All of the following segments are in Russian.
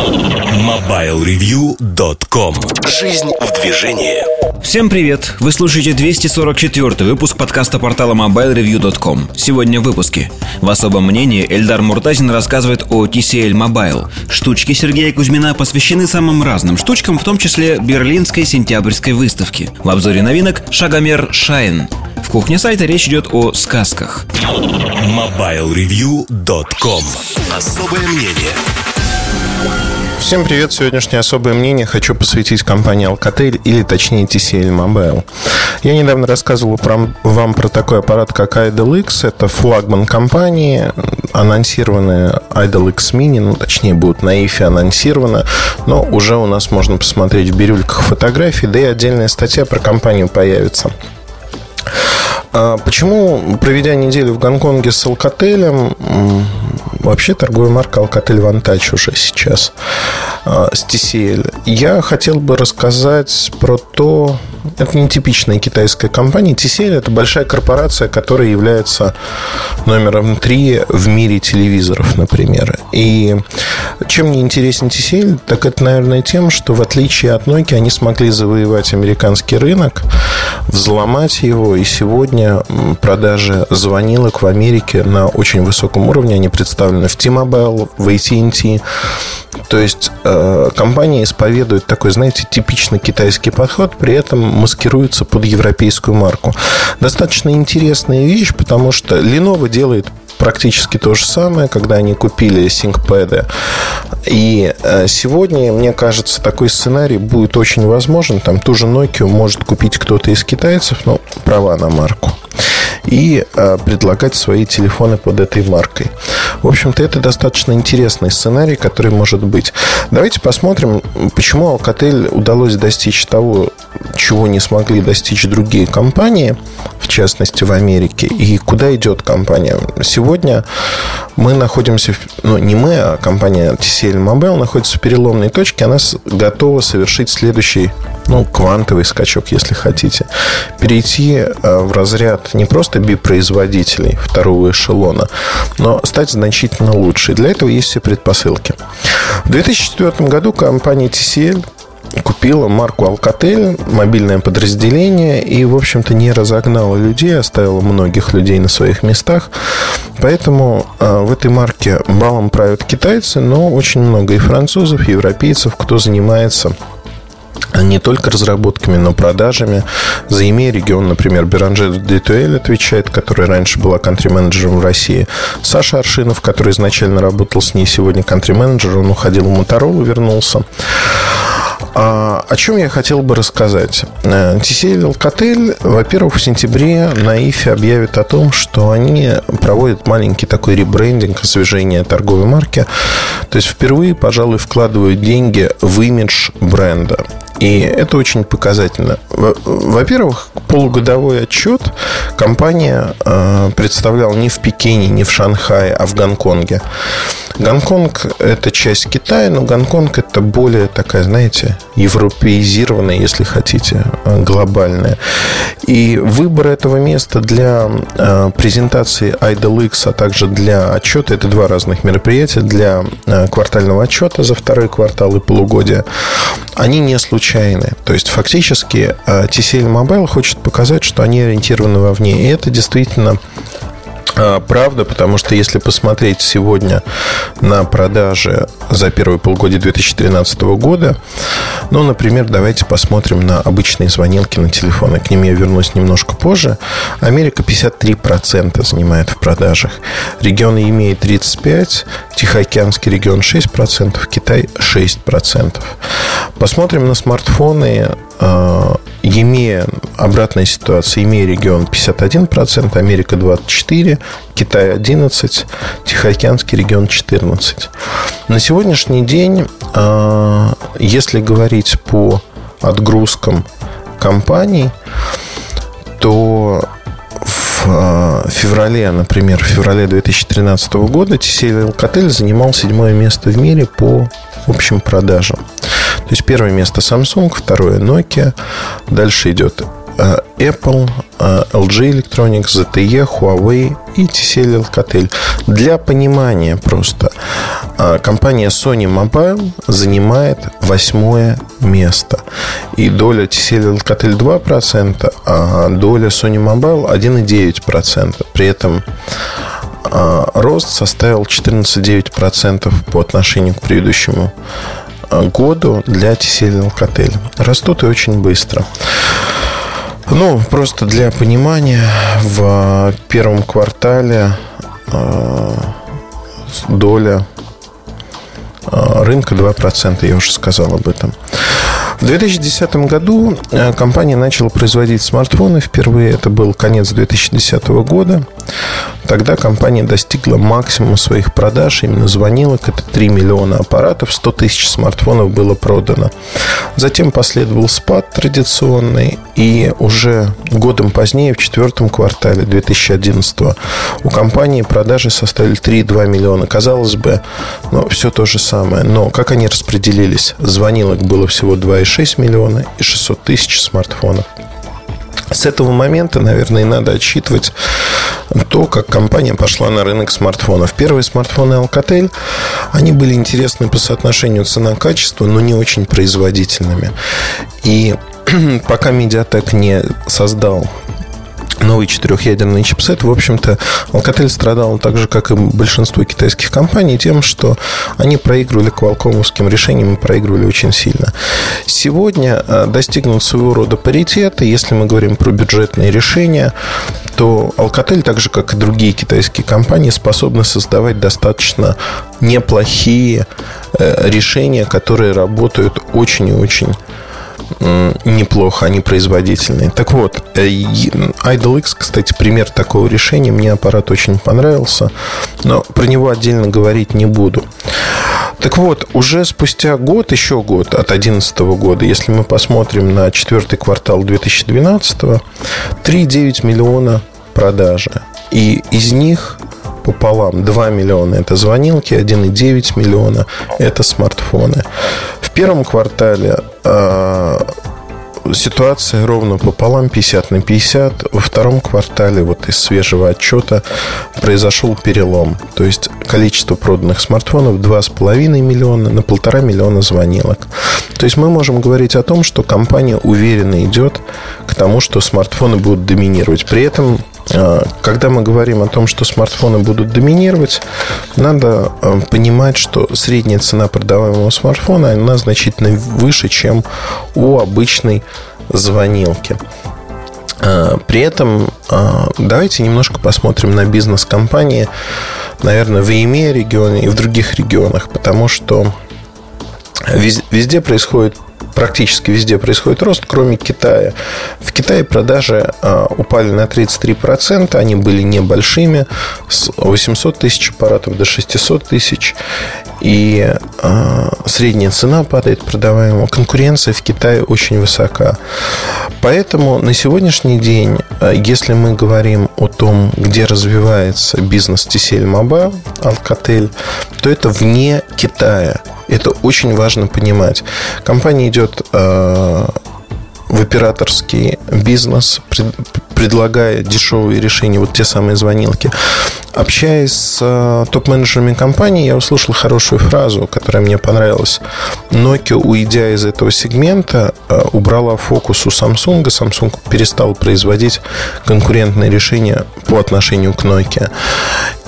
MobileReview.com Жизнь в движении. Всем привет! Вы слушаете 244 выпуск подкаста портала MobileReview.com Сегодня в выпуске. В особом мнении Эльдар Муртазин рассказывает о TCL Mobile. Штучки Сергея Кузьмина посвящены самым разным штучкам, в том числе Берлинской сентябрьской выставке. В обзоре новинок Шагомер Шайн. В кухне сайта речь идет о сказках. MobileReview.com Особое мнение Всем привет! Сегодняшнее особое мнение хочу посвятить компании Alcatel или точнее TCL Mobile. Я недавно рассказывал про, вам про такой аппарат, как Idol X. Это флагман компании, анонсированная Idol X Mini, ну точнее будет на IFE анонсировано, но уже у нас можно посмотреть в бирюльках фотографий, да и отдельная статья про компанию появится. А почему, проведя неделю в Гонконге с Alcatel, вообще торговая марка Alcatel Vantage уже сейчас а, с TCL, я хотел бы рассказать про то, это не типичная китайская компания. TCL это большая корпорация, которая является номером три в мире телевизоров, например. И чем мне интересен TCL, так это, наверное, тем, что в отличие от Nokia они смогли завоевать американский рынок, взломать его, и сегодня продажи звонилок в Америке на очень высоком уровне. Они представлены в T-Mobile, в AT&T. То есть э, компания исповедует такой, знаете, типично китайский подход, при этом маскируется под европейскую марку. Достаточно интересная вещь, потому что Lenovo делает практически то же самое, когда они купили ThinkPad. И э, сегодня, мне кажется, такой сценарий будет очень возможен. Там ту же Nokia может купить кто-то из китайцев, но права на марку и э, предлагать свои телефоны под этой маркой. В общем-то, это достаточно интересный сценарий, который может быть. Давайте посмотрим, почему Alcatel удалось достичь того, чего не смогли достичь другие компании, в частности в Америке, и куда идет компания. Сегодня мы находимся, ну не мы, а компания TCL Mobile находится в переломной точке, она готова совершить следующий, ну, квантовый скачок, если хотите. Перейти э, в разряд не просто би-производителей второго эшелона, но стать значительно лучше. Для этого есть все предпосылки. В 2004 году компания TCL купила марку Alcatel, мобильное подразделение, и, в общем-то, не разогнала людей, оставила многих людей на своих местах. Поэтому э, в этой марке балом правят китайцы, но очень много и французов, и европейцев, кто занимается не только разработками, но продажами. За EMEA регион, например, Беранжер Детуэль отвечает, который раньше была кантри-менеджером в России. Саша Аршинов, который изначально работал с ней, сегодня кантри-менеджер, он уходил в Моторолу, вернулся. А, о чем я хотел бы рассказать? TCL Alcatel, во-первых, в сентябре на ИФе объявит о том, что они проводят маленький такой ребрендинг, освежение торговой марки. То есть впервые, пожалуй, вкладывают деньги в имидж бренда. И это очень показательно. Во-первых, полугодовой отчет компания э, представляла не в Пекине, не в Шанхае, а в Гонконге. Гонконг – это часть Китая, но Гонконг – это более такая, знаете, европеизированная, если хотите, э, глобальная. И выбор этого места для э, презентации Idol X, а также для отчета – это два разных мероприятия. Для квартального отчета за второй квартал и полугодия они не случайны. То есть, фактически, TCL Mobile хочет показать, что они ориентированы вовне. И это действительно а, правда, потому что если посмотреть сегодня на продажи за первые полгодие 2013 года, ну, например, давайте посмотрим на обычные звонилки на телефоны. К ним я вернусь немножко позже. Америка 53% занимает в продажах. Регион имеет 35%, Тихоокеанский регион 6%, Китай 6%. Посмотрим на смартфоны а, EMEA обратная ситуация. EMEA регион 51%, Америка 24%, Китай 11%, Тихоокеанский регион 14%. На сегодняшний день, а, если говорить по отгрузкам компаний, то а, феврале, например, в феврале 2013 года TCL Alcatel занимал седьмое место в мире по общим продажам. То есть первое место Samsung, второе Nokia, дальше идет э, Apple, э, LG Electronics, ZTE, Huawei и TCL Alcatel. Для понимания просто, а, компания Sony Mobile занимает восьмое место. И доля TCL Alcatel 2%, а доля Sony Mobile 1,9%. При этом рост составил 14,9% по отношению к предыдущему году для TCL Alcatel. Растут и очень быстро. Ну, просто для понимания, в первом квартале э, доля э, рынка 2%, я уже сказал об этом. В 2010 году э, компания начала производить смартфоны. Впервые это был конец 2010 года. Тогда компания достигла максимума своих продаж, именно звонилок. Это 3 миллиона аппаратов, 100 тысяч смартфонов было продано. Затем последовал спад традиционный. И уже годом позднее, в четвертом квартале 2011 у компании продажи составили 3,2 миллиона. Казалось бы, ну, все то же самое. Но как они распределились? Звонилок было всего 2,6 2,6 миллиона и 600 тысяч смартфонов. С этого момента, наверное, и надо отсчитывать то, как компания пошла на рынок смартфонов. Первые смартфоны Alcatel, они были интересны по соотношению цена-качество, но не очень производительными. И пока Mediatek не создал новый четырехъядерный чипсет. В общем-то, Alcatel страдал так же, как и большинство китайских компаний, тем, что они проигрывали квалкомовским решениям и проигрывали очень сильно. Сегодня э, достигнут своего рода паритета. Если мы говорим про бюджетные решения, то Alcatel, так же, как и другие китайские компании, способны создавать достаточно неплохие э, решения, которые работают очень и очень неплохо, они производительные. Так вот, э, Idol X, кстати, пример такого решения. Мне аппарат очень понравился, но про него отдельно говорить не буду. Так вот, уже спустя год, еще год от 2011 года, если мы посмотрим на четвертый квартал 2012, 3,9 миллиона продажи. И из них пополам 2 миллиона это звонилки, 1,9 миллиона это смартфоны. В первом квартале э, ситуация ровно пополам, 50 на 50. Во втором квартале, вот из свежего отчета, произошел перелом. То есть количество проданных смартфонов 2,5 миллиона на полтора миллиона звонилок. То есть мы можем говорить о том, что компания уверенно идет к тому, что смартфоны будут доминировать. При этом когда мы говорим о том, что смартфоны будут доминировать, надо а, понимать, что средняя цена продаваемого смартфона она значительно выше, чем у обычной звонилки. А, при этом давайте немножко посмотрим на бизнес-компании, наверное, в EMEA регионе и в других регионах, потому что везде происходит практически везде происходит рост, кроме Китая. В Китае продажи а, упали на 33%, они были небольшими, с 800 тысяч аппаратов до 600 тысяч, и а, средняя цена падает продаваемого. Конкуренция в Китае очень высока. Поэтому на сегодняшний день, а, если мы говорим о том, где развивается бизнес TCL Mobile, Alcatel, то это вне Китая. Это очень важно понимать. Компания идет э, в операторский бизнес, предлагая дешевые решения, вот те самые звонилки. Общаясь с э, топ-менеджерами компании, я услышал хорошую фразу, которая мне понравилась. Nokia, уйдя из этого сегмента, э, убрала фокус у Samsung. Samsung перестал производить конкурентные решения по отношению к Nokia.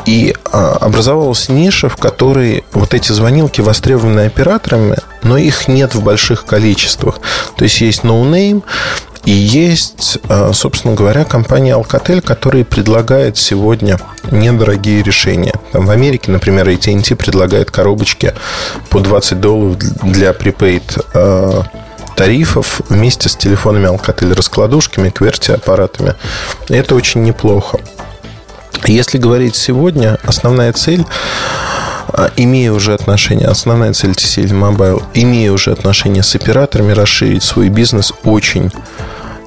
И а, образовалась ниша, в которой вот эти звонилки востребованы операторами, но их нет в больших количествах. То есть есть no name, и есть, а, собственно говоря, компания Alcatel, которая предлагает сегодня недорогие решения. Там в Америке, например, AT&T предлагает коробочки по 20 долларов для prepaid а, тарифов вместе с телефонами Alcatel, раскладушками, QWERTY-аппаратами. Это очень неплохо. Если говорить сегодня, основная цель а, имея уже отношения, основная цель TCL Mobile, имея уже отношения с операторами, расширить свой бизнес очень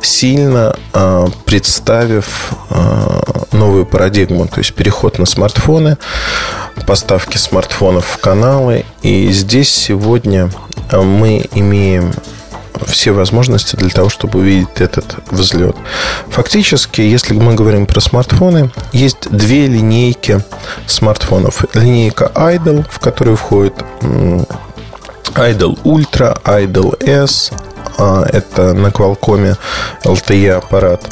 сильно а, представив а, новую парадигму, то есть переход на смартфоны, поставки смартфонов в каналы. И здесь сегодня мы имеем все возможности для того, чтобы увидеть этот взлет. Фактически, если мы говорим про смартфоны, есть две линейки смартфонов. Линейка Idol, в которую входит Idol Ultra, Idol S, а, это на Qualcomm LTE аппарат.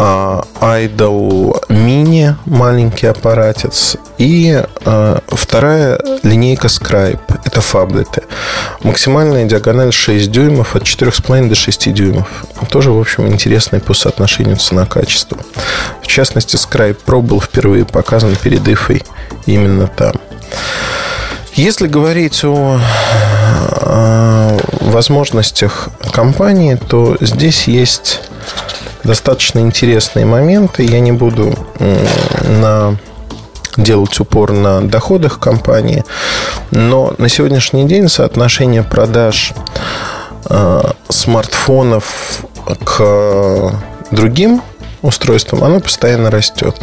А, Idol Mini, маленький аппаратец. И а, вторая линейка Scribe, это фаблеты. Максимальная диагональ 6 дюймов, от 4,5 до 6 дюймов. Тоже, в общем, интересный по соотношению цена-качество. В частности, Scribe Pro был впервые показан перед IFA именно там. Если говорить о возможностях компании, то здесь есть достаточно интересные моменты. Я не буду на делать упор на доходах компании, но на сегодняшний день соотношение продаж э, смартфонов к другим устройствам, оно постоянно растет.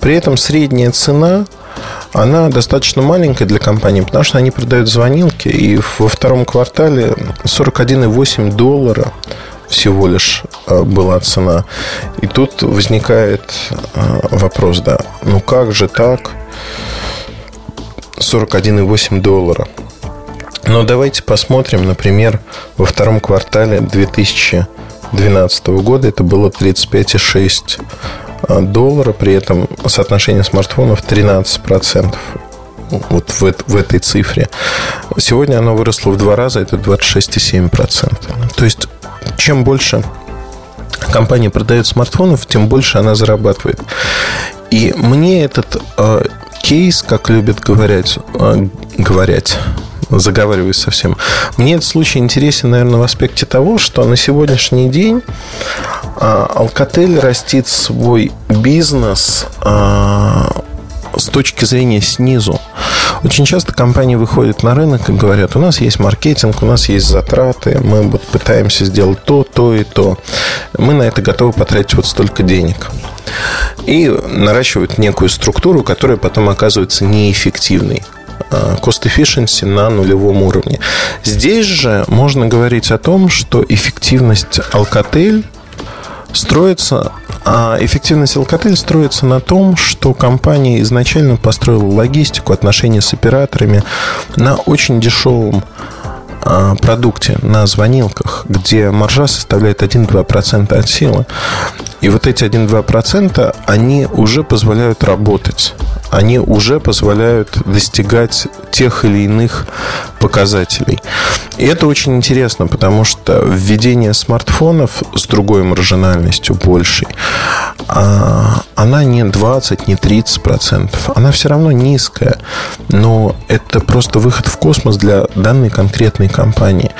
При этом средняя цена она достаточно маленькая для компании, потому что они продают звонилки, и во втором квартале 41,8 доллара всего лишь э, была цена. И тут возникает э, вопрос, да, ну как же так? 41,8 доллара. Но давайте посмотрим, например, во втором квартале 2012 года это было 35,6 э, доллара, при этом соотношение смартфонов 13% вот в, в этой цифре. Сегодня оно выросло в два раза, это 26,7%. То есть чем больше компания продает смартфонов, тем больше она зарабатывает. И мне этот э, кейс, как любят говорить, э, говорить, заговариваюсь совсем. Мне этот случай интересен, наверное, в аспекте того, что на сегодняшний день э, Alcatel растит свой бизнес э, с точки зрения снизу. Очень часто компании выходят на рынок и говорят, у нас есть маркетинг, у нас есть затраты, мы вот пытаемся сделать то, то и то. Мы на это готовы потратить вот столько денег. И наращивают некую структуру, которая потом оказывается неэффективной а, cost efficiency на нулевом уровне. Здесь же можно говорить о том, что эффективность Alcatel строится, а эффективность Alcatel строится на том, что компания изначально построила логистику, отношения с операторами на очень дешевом а, продукте, на звонилках, где маржа составляет 1-2% от силы. И вот эти 1-2% они уже позволяют работать они уже позволяют достигать тех или иных показателей. И это очень интересно, потому что введение смартфонов с другой маржинальностью большей, а, она не 20, не 30 процентов. Она все равно низкая, но это просто выход в космос для данной конкретной компании.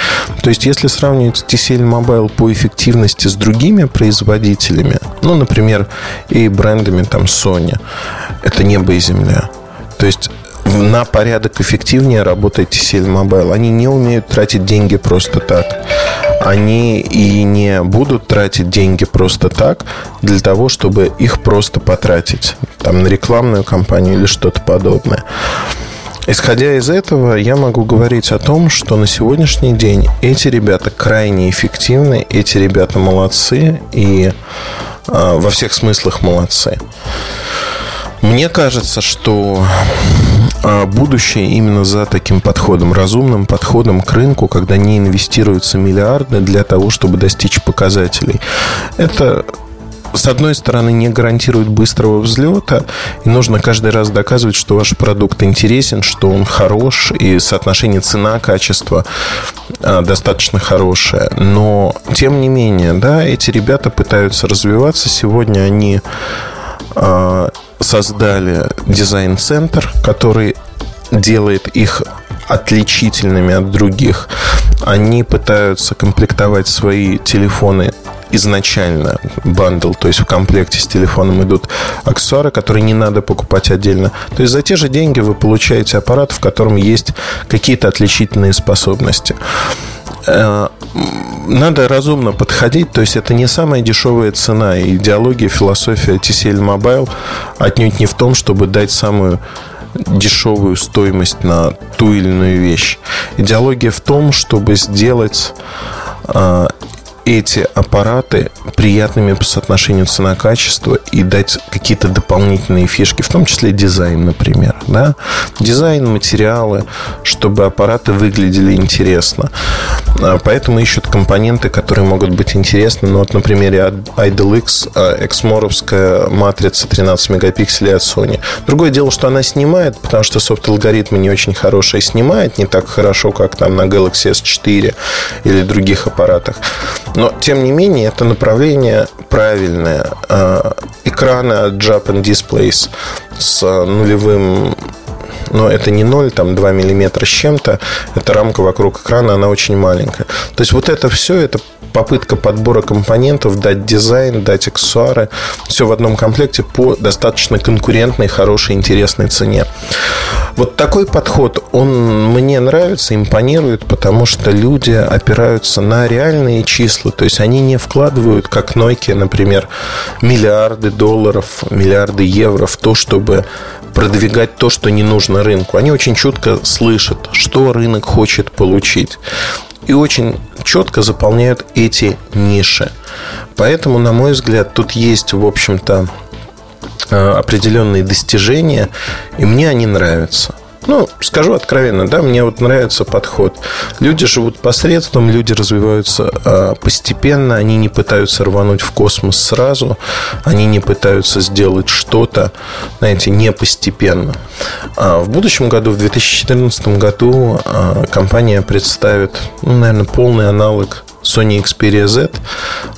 То есть, если сравнивать TCL Mobile по эффективности с другими производителями, ну, например, и брендами там Sony, это небо и земля. То есть на порядок эффективнее работает TCL Mobile. Они не умеют тратить деньги просто так. Они и не будут тратить деньги просто так для того, чтобы их просто потратить там, на рекламную кампанию или что-то подобное. Исходя из этого, я могу говорить о том, что на сегодняшний день эти ребята крайне эффективны, эти ребята молодцы и э, во всех смыслах молодцы. Мне кажется, что а, будущее именно за таким подходом, разумным подходом к рынку, когда не инвестируются миллиарды для того, чтобы достичь показателей. Это с одной стороны, не гарантирует быстрого взлета, и нужно каждый раз доказывать, что ваш продукт интересен, что он хорош, и соотношение цена-качество а, достаточно хорошее. Но, тем не менее, да, эти ребята пытаются развиваться. Сегодня они а, создали дизайн-центр, который делает их отличительными от других. Они пытаются комплектовать свои телефоны изначально бандл, то есть в комплекте с телефоном идут аксессуары, которые не надо покупать отдельно. То есть за те же деньги вы получаете аппарат, в котором есть какие-то отличительные способности. Э, надо разумно подходить, то есть это не самая дешевая цена. Идеология, философия TCL Mobile отнюдь не в том, чтобы дать самую дешевую стоимость на ту или иную вещь. Идеология в том, чтобы сделать эти аппараты приятными по соотношению цена-качество и дать какие-то дополнительные фишки, в том числе дизайн, например. Да? Дизайн, материалы, чтобы аппараты выглядели интересно. А, поэтому ищут компоненты, которые могут быть интересны. Ну, вот на примере Idol X, эксморовская матрица 13 мегапикселей от Sony. Другое дело, что она снимает, потому что софт-алгоритмы не очень хорошие снимает, не так хорошо, как там на Galaxy S4 или других аппаратах. Но, тем не менее, это направление правильное. А, экраны от Japan Displays с нулевым но это не 0, там 2 миллиметра с чем-то, это рамка вокруг экрана, она очень маленькая. То есть вот это все, это попытка подбора компонентов, дать дизайн, дать аксессуары, все в одном комплекте по достаточно конкурентной, хорошей, интересной цене. Вот такой подход, он мне нравится, импонирует, потому что люди опираются на реальные числа, то есть они не вкладывают, как Nokia, например, миллиарды долларов, миллиарды евро в то, чтобы продвигать то, что не нужно рынку. Они очень четко слышат, что рынок хочет получить и очень четко заполняют эти ниши. Поэтому, на мой взгляд, тут есть, в общем-то, э, определенные достижения, и мне они нравятся. Ну, скажу откровенно, да, мне вот нравится подход. Люди живут посредством, люди развиваются э, постепенно, они не пытаются рвануть в космос сразу, они не пытаются сделать что-то, знаете, не постепенно. А в будущем году, в 2014 году, э, компания представит, ну, наверное, полный аналог Sony Xperia Z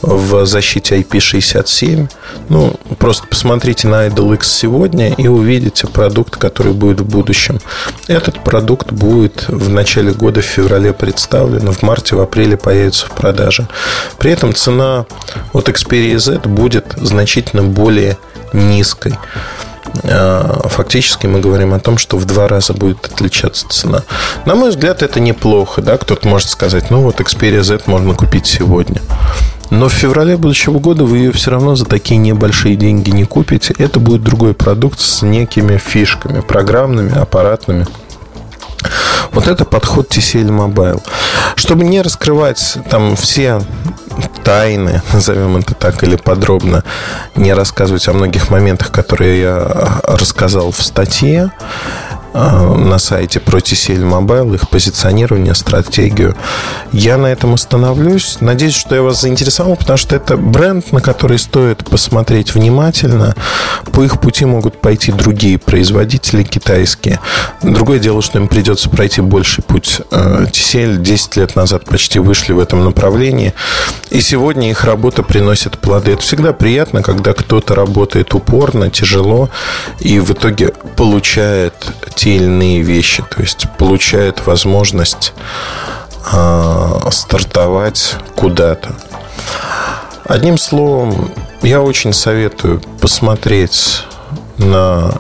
в защите IP67. Ну, просто посмотрите на Idol X сегодня и увидите продукт, который будет в будущем. Этот продукт будет в начале года, в феврале представлен, в марте, в апреле появится в продаже. При этом цена от Xperia Z будет значительно более низкой. А, фактически мы говорим о том, что в два раза будет отличаться цена. На мой взгляд, это неплохо. Да? Кто-то может сказать, ну вот Xperia Z можно купить сегодня. Но в феврале будущего года вы ее все равно за такие небольшие деньги не купите. Это будет другой продукт с некими фишками, программными, аппаратными. Вот это подход TCL Mobile. Чтобы не раскрывать там все тайны, назовем это так, или подробно не рассказывать о многих моментах, которые я рассказал в статье, на сайте TCL Mobile, их позиционирование, стратегию. Я на этом остановлюсь. Надеюсь, что я вас заинтересовал, потому что это бренд, на который стоит посмотреть внимательно. По их пути могут пойти другие производители китайские. Другое дело, что им придется пройти больший путь. TCL э, 10 лет назад почти вышли в этом направлении. И сегодня их работа приносит плоды. Это всегда приятно, когда кто-то работает упорно, тяжело и в итоге получает те или иные вещи, то есть получает возможность э, стартовать куда-то. Одним словом, я очень советую посмотреть на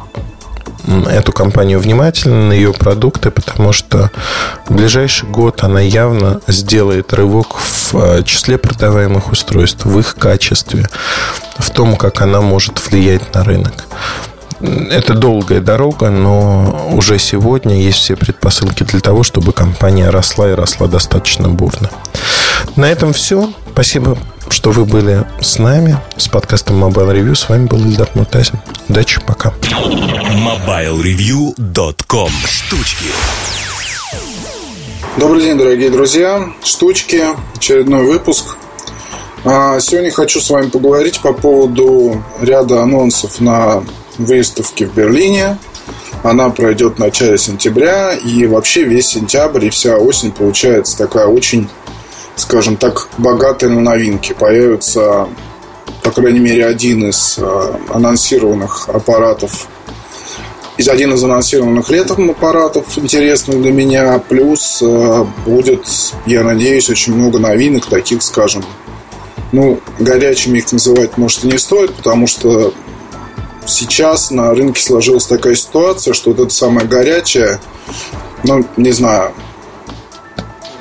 эту компанию внимательно, на ее продукты, потому что в ближайший год она явно сделает рывок в а, числе продаваемых устройств, в их качестве, в том, как она может влиять на рынок. Это долгая дорога, но уже сегодня есть все предпосылки для того, чтобы компания росла и росла достаточно бурно. На этом все. Спасибо, что вы были с нами, с подкастом Mobile Review. С вами был Ильдар Муртазин. Удачи, пока. MobileReview.com Штучки Добрый день, дорогие друзья. Штучки. Очередной выпуск. А, сегодня хочу с вами поговорить по поводу ряда анонсов на выставки в Берлине. Она пройдет в начале сентября, и вообще весь сентябрь и вся осень получается такая очень, скажем так, богатая на новинки. Появится, по крайней мере, один из э, анонсированных аппаратов из один из анонсированных летом аппаратов интересных для меня. Плюс э, будет, я надеюсь, очень много новинок, таких, скажем, ну, горячими их называть, может, и не стоит, потому что сейчас на рынке сложилась такая ситуация, что вот это самое горячее, ну, не знаю,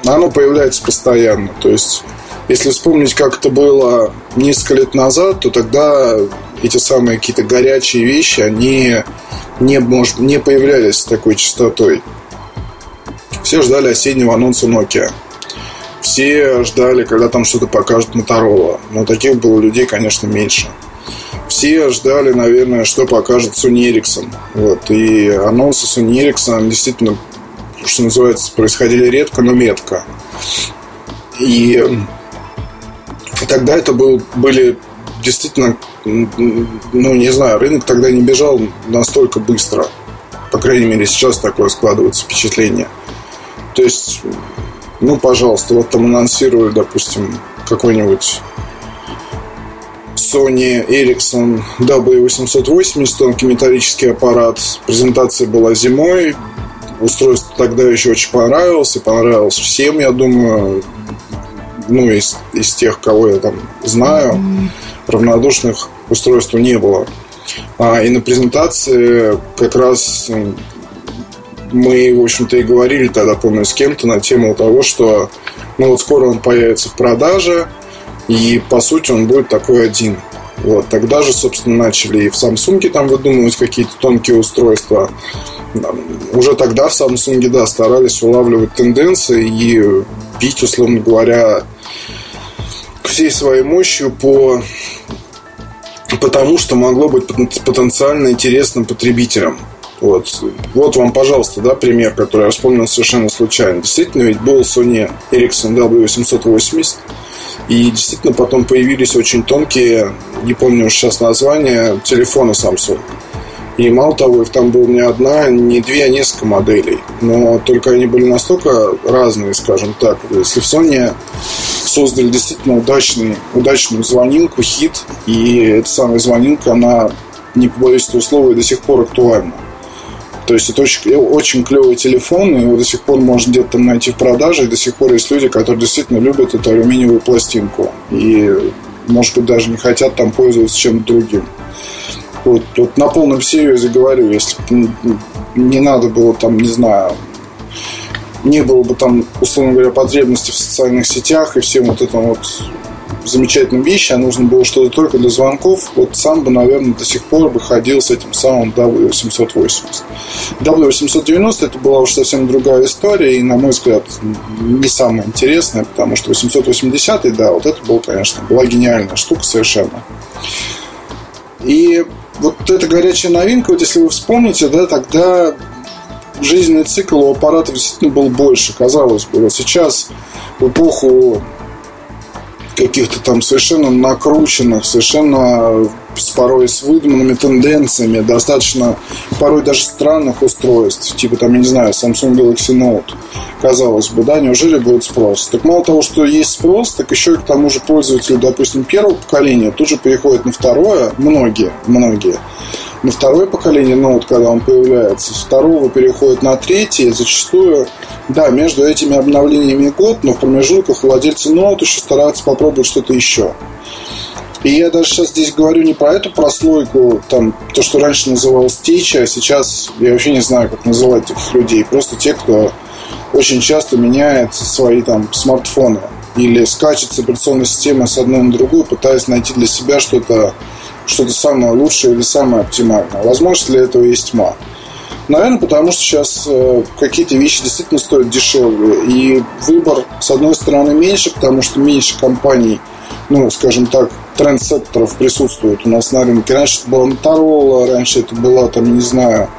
оно появляется постоянно. То есть, если вспомнить, как это было несколько лет назад, то тогда эти самые какие-то горячие вещи, они не, может, не появлялись с такой частотой. Все ждали осеннего анонса Nokia. все ждали, когда там что-то покажут Motorola. Но таких было людей, конечно, меньше. Все ждали, наверное, что покажет Sony Ericsson. Вот. И анонсы Sony Ericsson действительно, что называется, происходили редко, но метко. И тогда это был, были действительно, ну, не знаю, рынок тогда не бежал настолько быстро. По крайней мере, сейчас такое складывается впечатление. То есть, ну, пожалуйста, вот там анонсировали, допустим, какой-нибудь Sony Ericsson W880, тонкий металлический аппарат. Презентация была зимой. Устройство тогда еще очень понравилось. И понравилось всем, я думаю. Ну, из, из тех, кого я там знаю. Равнодушных устройству не было. А, и на презентации как раз мы, в общем-то, и говорили тогда, помню, с кем-то на тему того, что ну вот скоро он появится в продаже, и по сути он будет такой один. Вот. Тогда же, собственно, начали и в Samsung там выдумывать какие-то тонкие устройства. Уже тогда в Samsung, да, старались улавливать тенденции и бить, условно говоря, всей своей мощью по потому что могло быть потенциально интересным потребителям. Вот. вот вам, пожалуйста, да, пример, который я вспомнил совершенно случайно. Действительно, ведь был Sony Ericsson W880, и действительно потом появились очень тонкие, не помню сейчас название, телефоны Samsung. И мало того, их там было не одна, не две, а несколько моделей. Но только они были настолько разные, скажем так. Если в Sony создали действительно удачный, удачную звонилку, хит, и эта самая звонилка, она, не побоюсь этого слова, и до сих пор актуальна. То есть это очень, очень клевый телефон, и его до сих пор можно где-то там найти в продаже, и до сих пор есть люди, которые действительно любят эту алюминиевую пластинку. И, может быть, даже не хотят там пользоваться чем-то другим. Вот, вот на полном серьезе говорю, если не надо было там, не знаю, не было бы там, условно говоря, потребности в социальных сетях и всем вот этом вот замечательным вещи, а нужно было что-то только для звонков, вот сам бы, наверное, до сих пор бы ходил с этим самым W880. W890 это была уже совсем другая история, и, на мой взгляд, не самая интересная, потому что 880, да, вот это был, конечно, была гениальная штука совершенно. И вот эта горячая новинка, вот если вы вспомните, да, тогда жизненный цикл у аппаратов действительно был больше, казалось бы. Вот сейчас в эпоху каких-то там совершенно накрученных, совершенно с порой с выдуманными тенденциями, достаточно порой даже странных устройств, типа там, я не знаю, Samsung Galaxy Note, казалось бы, да, неужели будет спрос? Так мало того, что есть спрос, так еще и к тому же пользователю, допустим, первого поколения тут же переходят на второе, многие, многие, на второе поколение Note, когда он появляется, с второго переходит на третье, зачастую, да, между этими обновлениями год, но в промежутках владельцы Note еще стараются попробовать что-то еще. И я даже сейчас здесь говорю не про эту прослойку, там, то, что раньше называлось теча, а сейчас я вообще не знаю, как называть этих людей. Просто те, кто очень часто меняет свои там смартфоны или скачет с операционной системы с одной на другую, пытаясь найти для себя что-то что-то самое лучшее или самое оптимальное. Возможно, для этого есть тьма. Наверное, потому что сейчас э, какие-то вещи действительно стоят дешевле. И выбор, с одной стороны, меньше, потому что меньше компаний, ну, скажем так, трендсеттеров присутствует у нас на рынке. Раньше это была Motorola, раньше это была, там, не знаю,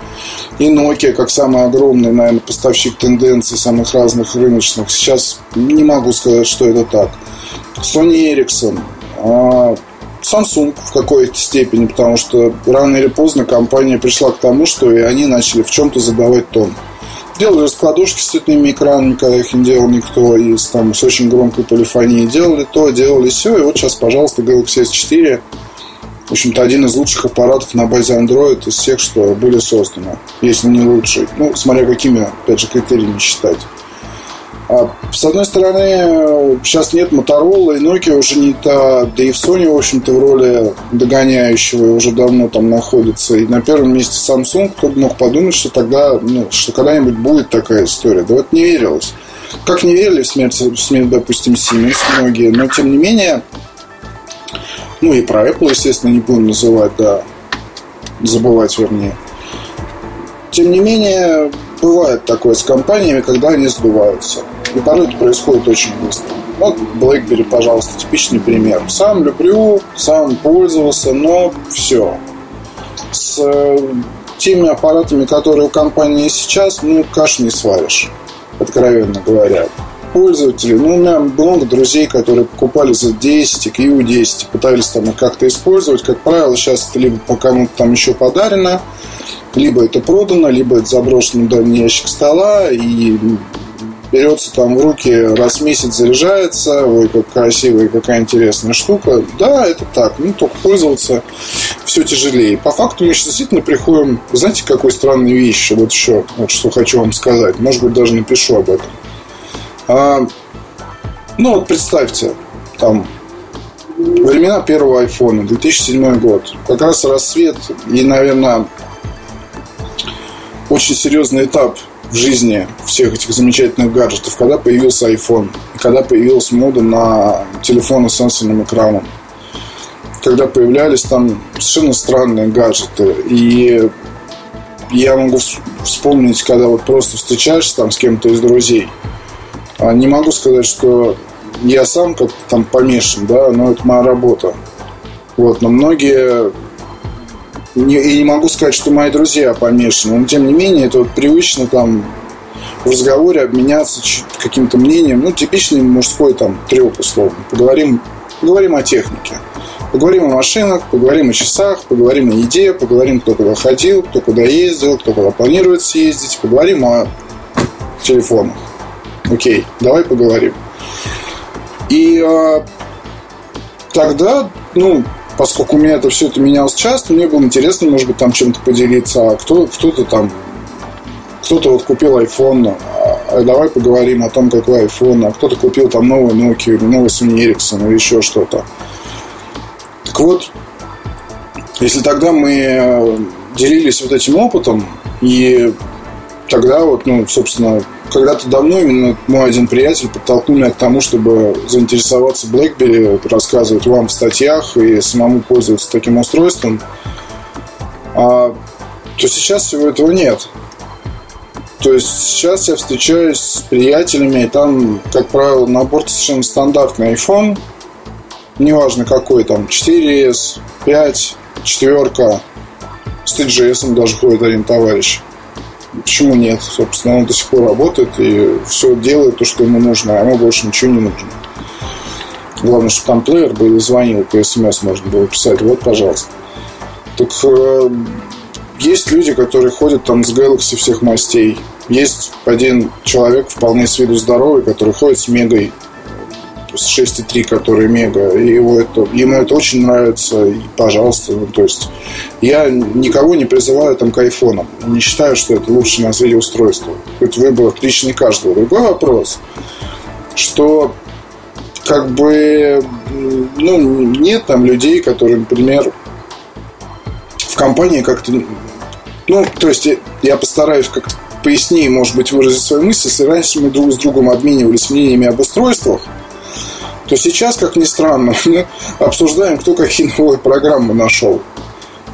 и Nokia, как самый огромный, наверное, поставщик тенденций самых разных рыночных. Сейчас не могу сказать, что это так. Sony Ericsson, а, Samsung в какой-то степени, потому что рано или поздно компания пришла к тому, что и они начали в чем-то задавать тон. Делали раскладушки с цветными экранами, когда их не делал никто, и с, там, с очень громкой полифонией. Делали то, делали все, и вот сейчас, пожалуйста, Galaxy S4 в общем-то, один из лучших аппаратов на базе Android из всех, что были созданы, если не лучший. Ну, смотря какими, опять же, критериями считать. А, с одной стороны, сейчас нет Motorola, и Nokia уже не та, да и в Sony, в общем-то, в роли догоняющего уже давно там находится. И на первом месте Samsung, кто бы мог подумать, что тогда, ну, что когда-нибудь будет такая история. Да вот не верилось. Как не верили в смерть, в смерть допустим, Siemens многие, но тем не менее, ну и про Apple, естественно, не будем называть, да, забывать вернее. Тем не менее, бывает такое с компаниями, когда они сдуваются. И порой это происходит очень быстро. Вот BlackBerry, пожалуйста, типичный пример. Сам люблю, сам пользовался, но все. С э, теми аппаратами, которые у компании сейчас, ну, каш не сваришь, откровенно говоря. Пользователи, ну, у меня много друзей, которые покупали за 10 и Q10, пытались там их как-то использовать. Как правило, сейчас это либо по кому-то там еще подарено, либо это продано, либо это заброшено в дальний ящик стола, и берется там в руки, раз в месяц заряжается, ой, как красивая, какая интересная штука. Да, это так, ну, только пользоваться все тяжелее. По факту мы сейчас действительно приходим, знаете, какой странной вещи, вот еще, вот что хочу вам сказать, может быть, даже напишу об этом. А, ну, вот представьте, там, времена первого айфона, 2007 год, как раз рассвет и, наверное, очень серьезный этап в жизни всех этих замечательных гаджетов, когда появился iPhone, когда появилась мода на телефоны с сенсорным экраном, когда появлялись там совершенно странные гаджеты. И я могу вспомнить, когда вот просто встречаешься там с кем-то из друзей. А не могу сказать, что я сам как-то там помешан, да, но это моя работа. Вот, но многие не, и не могу сказать, что мои друзья помешаны, но тем не менее это вот привычно там в разговоре обменяться каким-то мнением, ну, типичный мужской там треп, условно. Поговорим, поговорим о технике. Поговорим о машинах, поговорим о часах, поговорим о еде, поговорим, кто куда ходил, кто куда ездил, кто куда планирует съездить, поговорим о телефонах. Окей, давай поговорим. И а, тогда, ну, поскольку у меня это все это менялось часто, мне было интересно, может быть, там чем-то поделиться. А кто, кто-то там, кто-то вот купил iPhone, а давай поговорим о том, какой iPhone, а кто-то купил там новый Nokia новый Sony Ericsson или еще что-то. Так вот, если тогда мы э, делились вот этим опытом, и тогда вот, ну, собственно, когда-то давно именно мой один приятель подтолкнул меня к тому, чтобы заинтересоваться BlackBerry, рассказывать вам в статьях и самому пользоваться таким устройством, а, то сейчас всего этого нет. То есть сейчас я встречаюсь с приятелями, и там, как правило, набор совершенно стандартный iPhone, неважно какой там, 4S, 5, 4, с TGS даже ходит один товарищ. Почему нет? Собственно, он до сих пор работает и все делает то, что ему нужно, а ему больше ничего не нужно. Главное, чтобы там плеер был и звонил, по смс можно было писать. Вот, пожалуйста. Так э, есть люди, которые ходят там с Galaxy всех мастей. Есть один человек вполне с виду здоровый, который ходит с Мегой с 6.3, который мега, его это, ему это очень нравится, и пожалуйста, ну, то есть я никого не призываю там к айфонам, не считаю, что это лучше на свете устройство, это выбор личный каждого. Другой вопрос, что как бы ну, нет там людей, которые, например, в компании как-то ну, то есть я постараюсь как-то пояснее, может быть, выразить свою мысль. Если раньше мы друг с другом обменивались мнениями об устройствах, то сейчас, как ни странно, мы обсуждаем, кто какие новые программы нашел.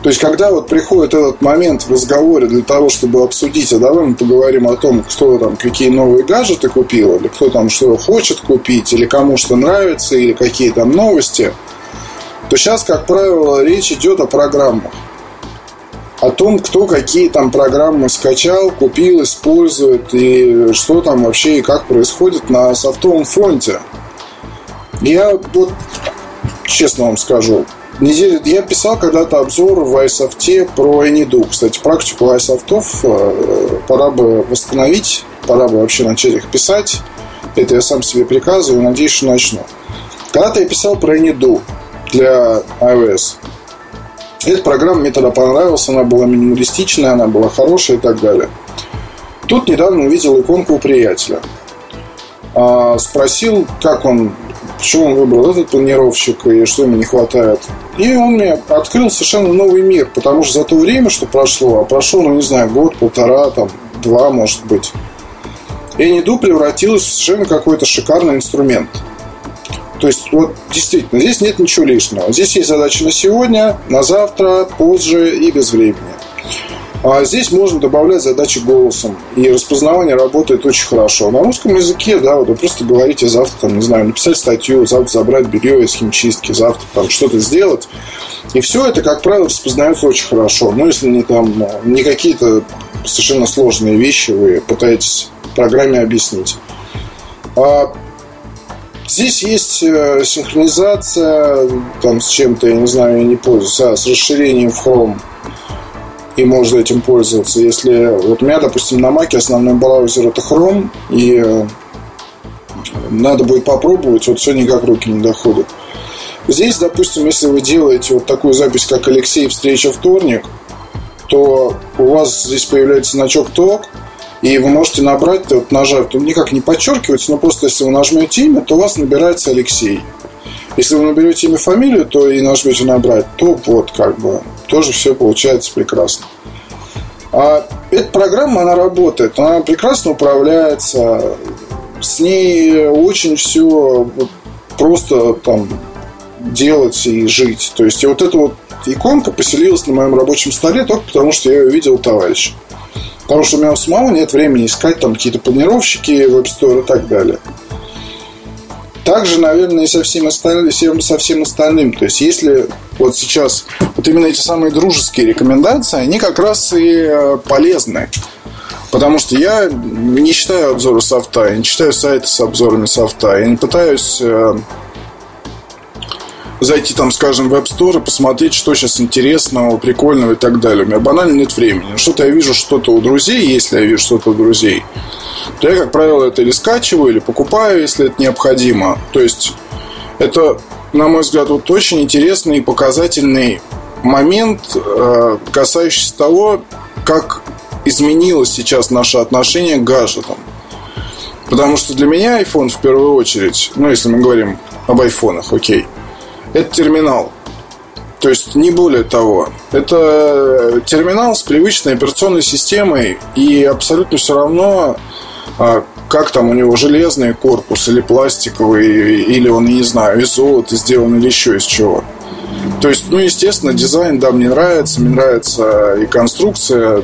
То есть, когда вот приходит этот момент в разговоре для того, чтобы обсудить, а давай мы поговорим о том, кто там какие новые гаджеты купил, или кто там что хочет купить, или кому что нравится, или какие там новости, то сейчас, как правило, речь идет о программах. О том, кто какие там программы скачал, купил, использует, и что там вообще и как происходит на софтовом фронте. Я вот честно вам скажу, неделю я писал когда-то обзор в iSoft про Anydo. Кстати, практику iSoft э, пора бы восстановить, пора бы вообще начать их писать. Это я сам себе приказываю, надеюсь, что начну. Когда-то я писал про Anydo для iOS. Эта программа мне тогда понравилась, она была минималистичная, она была хорошая и так далее. Тут недавно увидел иконку у приятеля. А, спросил, как он почему он выбрал этот планировщик и что ему не хватает. И он мне открыл совершенно новый мир, потому что за то время, что прошло, а прошло, ну не знаю, год, полтора, там, два, может быть, Эниду превратилась в совершенно какой-то шикарный инструмент. То есть, вот действительно, здесь нет ничего лишнего. Здесь есть задача на сегодня, на завтра, позже и без времени. А здесь можно добавлять задачи голосом. И распознавание работает очень хорошо. На русском языке, да, вот вы просто говорите завтра, там, не знаю, написать статью, завтра забрать белье из химчистки, завтра там что-то сделать. И все это, как правило, распознается очень хорошо. Ну, если не там не какие-то совершенно сложные вещи вы пытаетесь программе объяснить. А Здесь есть э, синхронизация там, с чем-то, я не знаю, я не пользуюсь, а, с расширением в Chrome. И можно этим пользоваться. Если вот у меня, допустим, на Маке основной браузер это Chrome, и э, надо будет попробовать, вот все никак руки не доходят. Здесь, допустим, если вы делаете вот такую запись, как Алексей встреча вторник, то у вас здесь появляется значок ТОК, и вы можете набрать, вот нажать, он никак не подчеркивается, но просто если вы нажмете имя, то у вас набирается Алексей. Если вы наберете имя, фамилию, то и нажмете набрать, то вот как бы тоже все получается прекрасно. А эта программа, она работает, она прекрасно управляется, с ней очень все просто там делать и жить. То есть, и вот эта вот иконка поселилась на моем рабочем столе только потому, что я ее видел товарища. Потому что у меня самого нет времени искать там какие-то планировщики, веб-стор и так далее. Также, наверное, и со всем, остальным, со всем остальным. То есть, если вот сейчас вот именно эти самые дружеские рекомендации, они как раз и э, полезны. Потому что я не читаю обзоры софта, я не читаю сайты с обзорами софта, я не пытаюсь э, зайти там, скажем, в App Store и посмотреть, что сейчас интересного, прикольного и так далее. У меня банально нет времени. Что-то я вижу что-то у друзей, если я вижу что-то у друзей, то я, как правило, это или скачиваю, или покупаю, если это необходимо. То есть это, на мой взгляд, вот очень интересный и показательный момент, э, касающийся того, как изменилось сейчас наше отношение к гаджетам. Потому что для меня iPhone в первую очередь, ну, если мы говорим об айфонах, окей – это терминал. То есть не более того. Это терминал с привычной операционной системой и абсолютно все равно, а, как там у него железный корпус или пластиковый, или он, не знаю, из золота сделан или еще из чего. То есть, ну, естественно, дизайн, да, мне нравится, мне нравится и конструкция,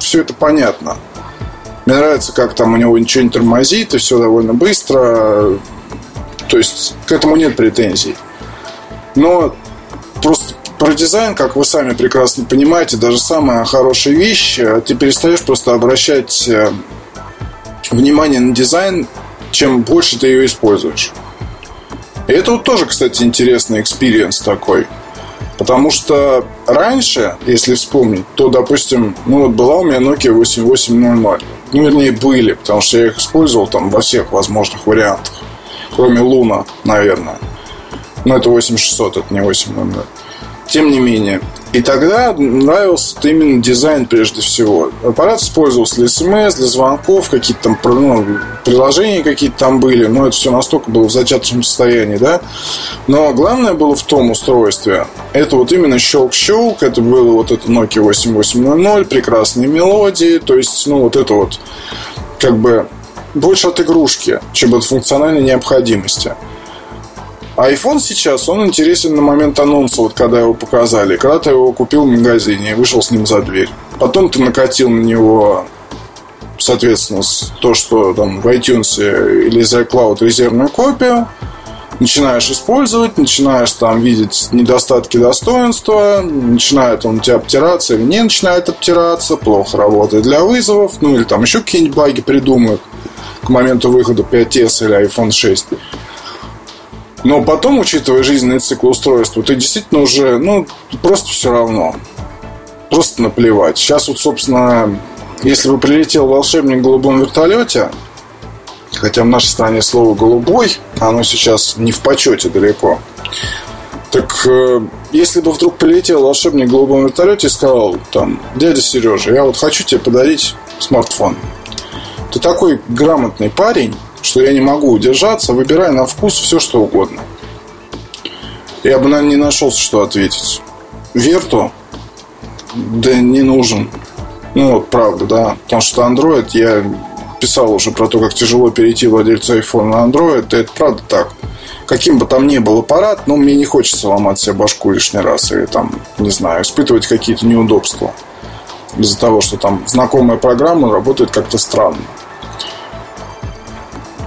все это понятно. Мне нравится, как там у него ничего не тормозит, и все довольно быстро. То есть, к этому нет претензий. Но просто про дизайн, как вы сами прекрасно понимаете, даже самая хорошая вещь, э, ты перестаешь просто обращать э, внимание на дизайн, чем больше ты ее используешь. И это вот тоже, кстати, интересный experience такой. Потому что раньше, если вспомнить, то, допустим, ну вот была у меня Nokia 8800. Ну, вернее, были, потому что я их использовал там во всех возможных вариантах. Кроме Луна, наверное. Но это 8600, это не 800. Тем не менее. И тогда нравился именно дизайн прежде всего. Аппарат использовался для смс, для звонков, какие-то там ну, приложения какие-то там были, но это все настолько было в зачаточном состоянии, да. Но главное было в том устройстве, это вот именно щелк-щелк, это было вот это Nokia 8800, прекрасные мелодии, то есть, ну, вот это вот как бы больше от игрушки, чем от функциональной необходимости. А iPhone сейчас, он интересен на момент анонса, вот когда его показали. Когда ты его купил в магазине и вышел с ним за дверь. Потом ты накатил на него соответственно, то, что там в iTunes или из iCloud резервную копию, начинаешь использовать, начинаешь там видеть недостатки достоинства, начинает он тебя обтираться или не начинает обтираться, плохо работает для вызовов, ну или там еще какие-нибудь баги придумают к моменту выхода 5s или iPhone 6. Но потом, учитывая жизненный цикл устройства, ты действительно уже, ну, просто все равно. Просто наплевать. Сейчас вот, собственно, если бы прилетел волшебник в голубом вертолете, хотя в нашей стране слово «голубой», оно сейчас не в почете далеко, так э, если бы вдруг прилетел волшебник в голубом вертолете и сказал, там, дядя Сережа, я вот хочу тебе подарить смартфон. Ты такой грамотный парень, что я не могу удержаться, выбирая на вкус все, что угодно. Я бы, наверное, не нашелся, что ответить. Верту? Да не нужен. Ну, вот правда, да. Потому что Android, я писал уже про то, как тяжело перейти владельцу iPhone на Android. Это правда так. Каким бы там ни был аппарат, но мне не хочется ломать себе башку лишний раз или там, не знаю, испытывать какие-то неудобства. из-за того, что там знакомая программа работает как-то странно.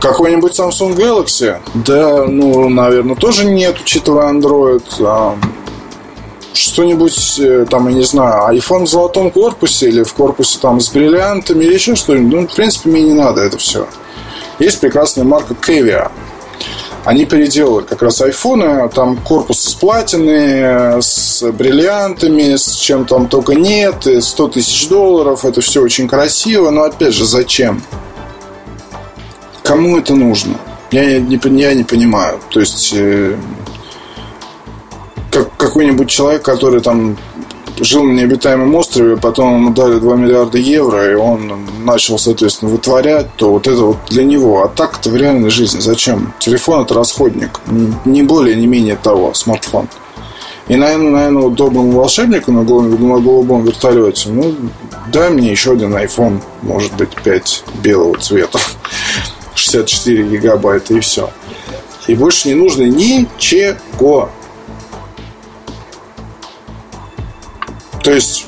Какой-нибудь Samsung Galaxy? Да, ну, наверное, тоже нет, учитывая Android. А, что-нибудь, э, там, я не знаю, iPhone в золотом корпусе или в корпусе там с бриллиантами или еще что-нибудь. Ну, в принципе, мне не надо это все. Есть прекрасная марка Kevia. Они переделали как раз айфоны, там корпус с платины, с бриллиантами, с чем там только нет, 100 тысяч долларов, это все очень красиво, но опять же, зачем? Кому это нужно? Я не, я не понимаю. То есть, э, как, какой-нибудь человек, который там жил на необитаемом острове, потом ему дали 2 миллиарда евро, и он начал, соответственно, вытворять, то вот это вот для него. А так это в реальной жизни. Зачем? Телефон – это расходник. Не более, не менее того, смартфон. И, наверное, наверное вот волшебнику на голубом, на голубом вертолете, ну, дай мне еще один iPhone, может быть, 5 белого цвета, 64 гигабайта и все. И больше не нужно ничего. То есть,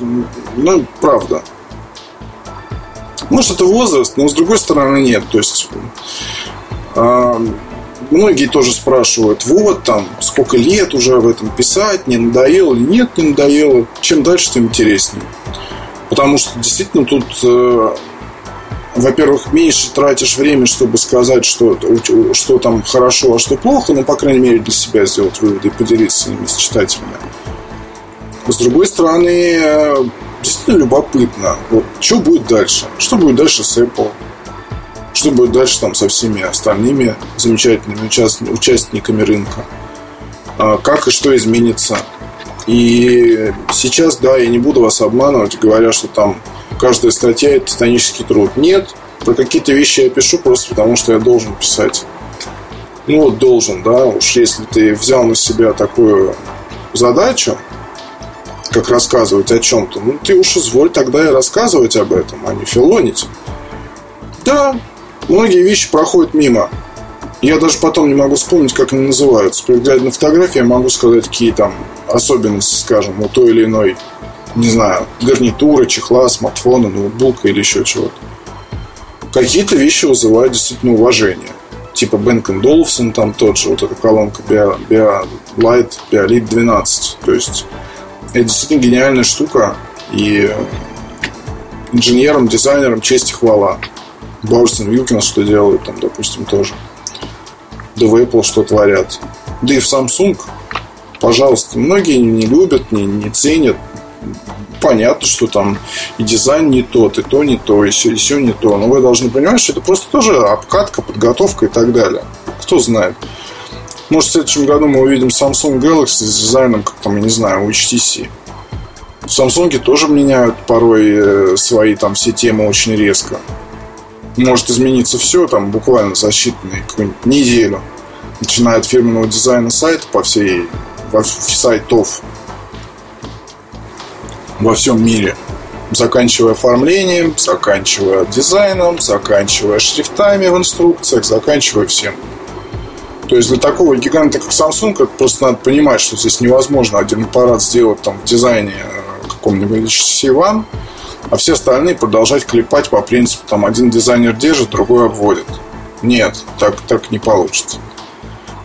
ну, правда. Может, это возраст, но с другой стороны нет. То есть, э, многие тоже спрашивают, вот там, сколько лет уже об этом писать, не надоело или нет, не надоело. Чем дальше, тем интереснее. Потому что действительно тут, э, во-первых, меньше тратишь время, чтобы сказать, что, что там хорошо, а что плохо, но, по крайней мере, для себя сделать выводы и поделиться ими с читателями. С другой стороны, э, действительно любопытно. Вот, что будет дальше? Что будет дальше с Apple? Что будет дальше там со всеми остальными замечательными участниками рынка? А как и что изменится? И сейчас, да, я не буду вас обманывать, говоря, что там каждая статья – это титанический труд. Нет, про какие-то вещи я пишу просто потому, что я должен писать. Ну вот должен, да, уж если ты взял на себя такую задачу, как рассказывать о чем-то, ну ты уж изволь тогда и рассказывать об этом, а не филонить. Да, многие вещи проходят мимо. Я даже потом не могу вспомнить, как они называются. При на фотографии я могу сказать, какие там особенности, скажем, у той или иной, не знаю, гарнитуры, чехла, смартфона, ноутбука или еще чего-то. Какие-то вещи вызывают действительно уважение. Типа Бенк Долфсон, там тот же, вот эта колонка Bio, Bio Light, Biolite 12. То есть это действительно гениальная штука. И инженерам, дизайнерам честь и хвала. Баурсон Вилкинс что делают там, допустим, тоже. Да в Apple что творят. Да и в Samsung, пожалуйста. Многие не любят, не, не ценят. Понятно, что там и дизайн не тот, и то не то, и все, и все не то. Но вы должны понимать, что это просто тоже обкатка, подготовка и так далее. Кто знает. Может, в следующем году мы увидим Samsung Galaxy с дизайном, как там, я не знаю, у HTC. Samsung тоже меняют порой э, свои там все темы очень резко. Может измениться все там буквально за считанные неделю. Начиная от фирменного дизайна сайта по всей сайтов во всем мире. Заканчивая оформлением, заканчивая дизайном, заканчивая шрифтами в инструкциях, заканчивая всем. То есть для такого гиганта, как Samsung, это просто надо понимать, что здесь невозможно один аппарат сделать там в дизайне э, каком-нибудь HTC One, а все остальные продолжать клепать по принципу, там один дизайнер держит, другой обводит. Нет, так, так не получится.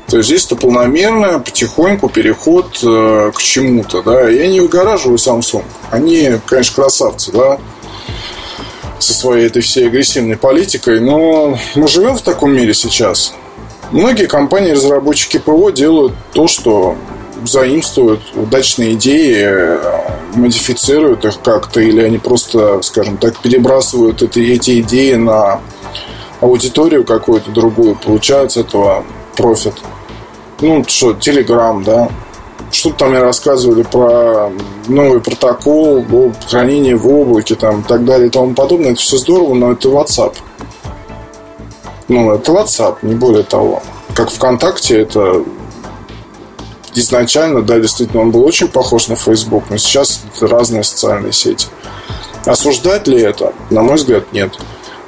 То есть здесь это полномерно, потихоньку переход э, к чему-то, да. Я не выгораживаю Samsung. Они, конечно, красавцы, да, со своей этой всей агрессивной политикой, но мы живем в таком мире сейчас. Многие компании-разработчики ПО делают то, что заимствуют удачные идеи, модифицируют их как-то, или они просто, скажем так, перебрасывают это, эти идеи на аудиторию какую-то другую, получают с этого профит. Ну, что, Telegram, да. Что там мне рассказывали про новый протокол, хранение в облаке, там, и так далее и тому подобное. Это все здорово, но это WhatsApp. Ну, это WhatsApp, не более того. Как ВКонтакте, это изначально, да, действительно, он был очень похож на Facebook, но сейчас это разные социальные сети. Осуждать ли это? На мой взгляд, нет.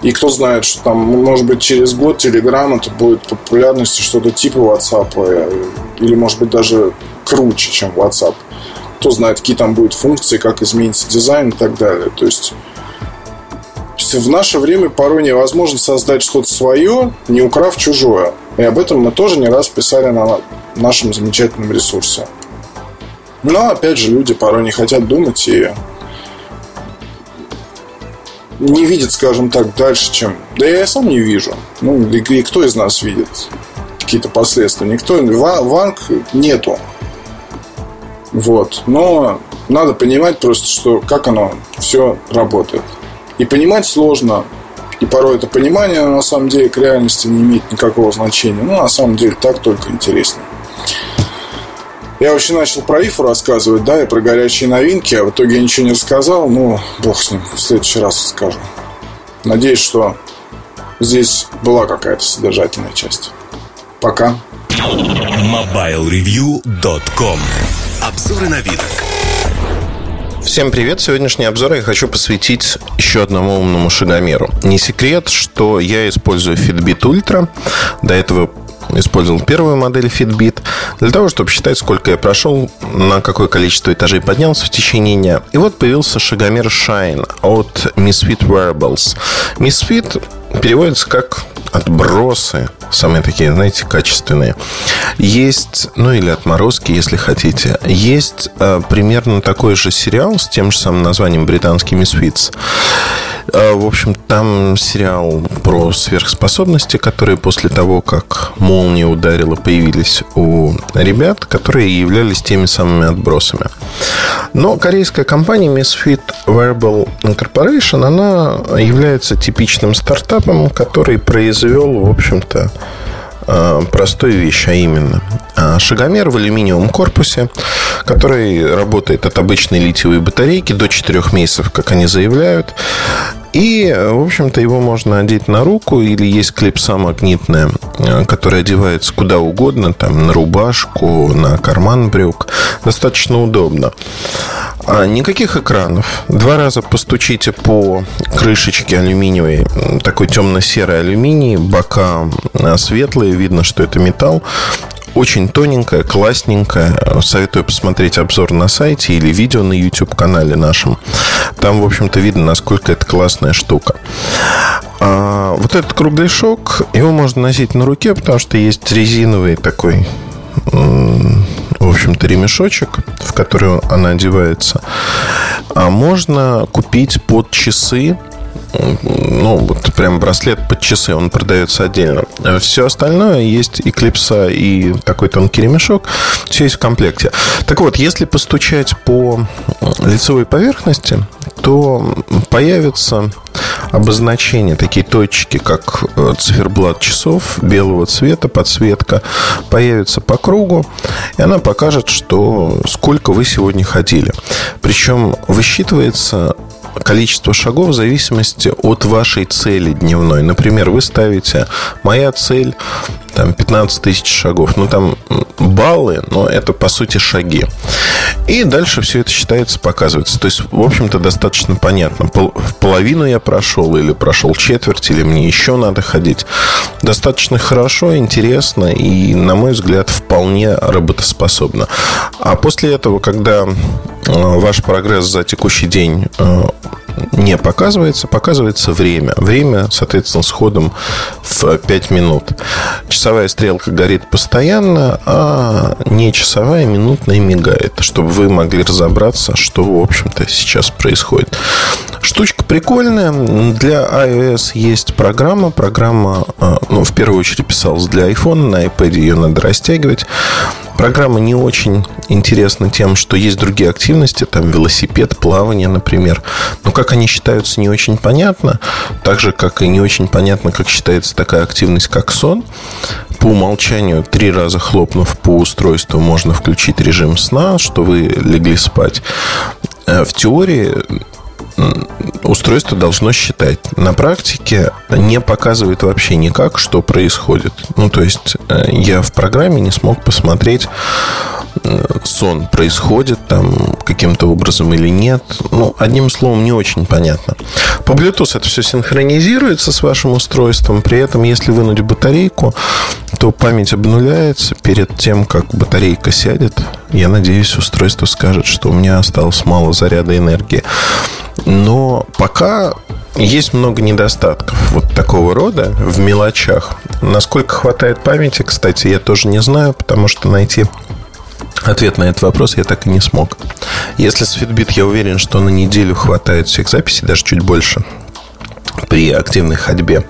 И кто знает, что там, может быть, через год Telegram это будет популярностью что-то типа WhatsApp, э, или, может быть, даже круче, чем WhatsApp. кто знает, какие там будут функции, как изменится дизайн и так далее. То есть в наше время порой невозможно создать что-то свое, не украв чужое. И об этом мы тоже не раз писали на нашем замечательном ресурсе. Но, опять же, люди порой не хотят думать и не видят, скажем так, дальше, чем... Да я сам не вижу. Ну, и, и кто из нас видит какие-то последствия? Никто. Ванг нету. Вот. Но надо понимать просто, что как оно все работает. И понимать сложно. И порой это понимание на самом деле к реальности не имеет никакого значения. Ну, на самом деле так только интереснее. Я вообще начал про ИФУ рассказывать, да, и про горячие новинки, а в итоге я ничего не рассказал. Ну, бог с ним, в следующий раз расскажу. Надеюсь, что здесь была какая-то содержательная часть. Пока. MobileReview.com Обзоры новинок. Всем привет! Сегодняшний обзор я хочу посвятить еще одному умному шагомеру. Не секрет, что я использую Fitbit Ultra. До этого использовал первую модель Fitbit для того, чтобы считать, сколько я прошел, на какое количество этажей поднялся в течение дня. И вот появился шагомер Shine от Misfit Wearables. Misfit переводится как отбросы, самые такие, знаете, качественные. Есть, ну или отморозки, если хотите. Есть э, примерно такой же сериал с тем же самым названием «Британский Misfits». Э, в общем, там сериал про сверхспособности, которые после того, как молния ударила, появились у ребят, которые являлись теми самыми отбросами. Но корейская компания Misfit Wearable Corporation, она является типичным стартапом, который произвел, в общем-то, э, простую вещь, а именно э, шагомер в алюминиевом корпусе, который работает от обычной литиевой батарейки до 4 месяцев, как они заявляют. И, в общем-то, его можно одеть на руку или есть клипса магнитная, э, которая одевается куда угодно, там, на рубашку, на карман брюк. Достаточно удобно. А никаких экранов. Два раза постучите по крышечке алюминиевой, такой темно-серый алюминий, бока э, светлые, видно, что это металл. Очень тоненькая, классненькая. Советую посмотреть обзор на сайте или видео на YouTube-канале нашем. Там, в общем-то, видно, насколько это классная штука. А вот этот кругляшок, его можно носить на руке, потому что есть резиновый такой в общем-то, ремешочек, в который она одевается. А можно купить под часы ну, вот прям браслет под часы, он продается отдельно. Все остальное есть и клипса, и такой тонкий ремешок. Все есть в комплекте. Так вот, если постучать по лицевой поверхности, то появятся обозначения, такие точки, как э, циферблат часов белого цвета, подсветка, появится по кругу, и она покажет, что сколько вы сегодня ходили. Причем высчитывается количество шагов в зависимости от вашей цели дневной. Например, вы ставите «Моя цель там 15 тысяч шагов. Ну, там баллы, но это, по сути, шаги. И дальше все это считается, показывается. То есть, в общем-то, достаточно понятно. В половину я прошел, или прошел четверть, или мне еще надо ходить. Достаточно хорошо, интересно и, на мой взгляд, вполне работоспособно. А после этого, когда э, ваш прогресс за текущий день э, не показывается, показывается время. Время, соответственно, с ходом в 5 минут. Часовая стрелка горит постоянно, а не часовая минутная мигает, чтобы вы могли разобраться, что, в общем-то, сейчас происходит. Штучка прикольная. Для iOS есть программа. Программа, а, ну, в первую очередь писалась для iPhone. На iPad ее надо растягивать. Программа не очень интересна тем, что есть другие активности, там велосипед, плавание, например. Но как они считаются, не очень понятно. Так же, как и не очень понятно, как считается такая активность, как сон. По умолчанию, три раза хлопнув по устройству, можно включить режим сна, что вы легли спать. Э, в теории устройство должно считать. На практике не показывает вообще никак, что происходит. Ну, то есть, э, я в программе не смог посмотреть, сон происходит там каким-то образом или нет. Ну, одним словом, не очень понятно. По Bluetooth это все синхронизируется с вашим устройством. При этом, если вынуть батарейку, то память обнуляется перед тем, как батарейка сядет. Я надеюсь, устройство скажет, что у меня осталось мало заряда энергии. Но пока есть много недостатков вот такого рода в мелочах. Насколько хватает памяти, кстати, я тоже не знаю, потому что найти Ответ на этот вопрос я так и не смог. Если с Fitbit я уверен, что на неделю хватает всех записей, даже чуть больше, при активной ходьбе,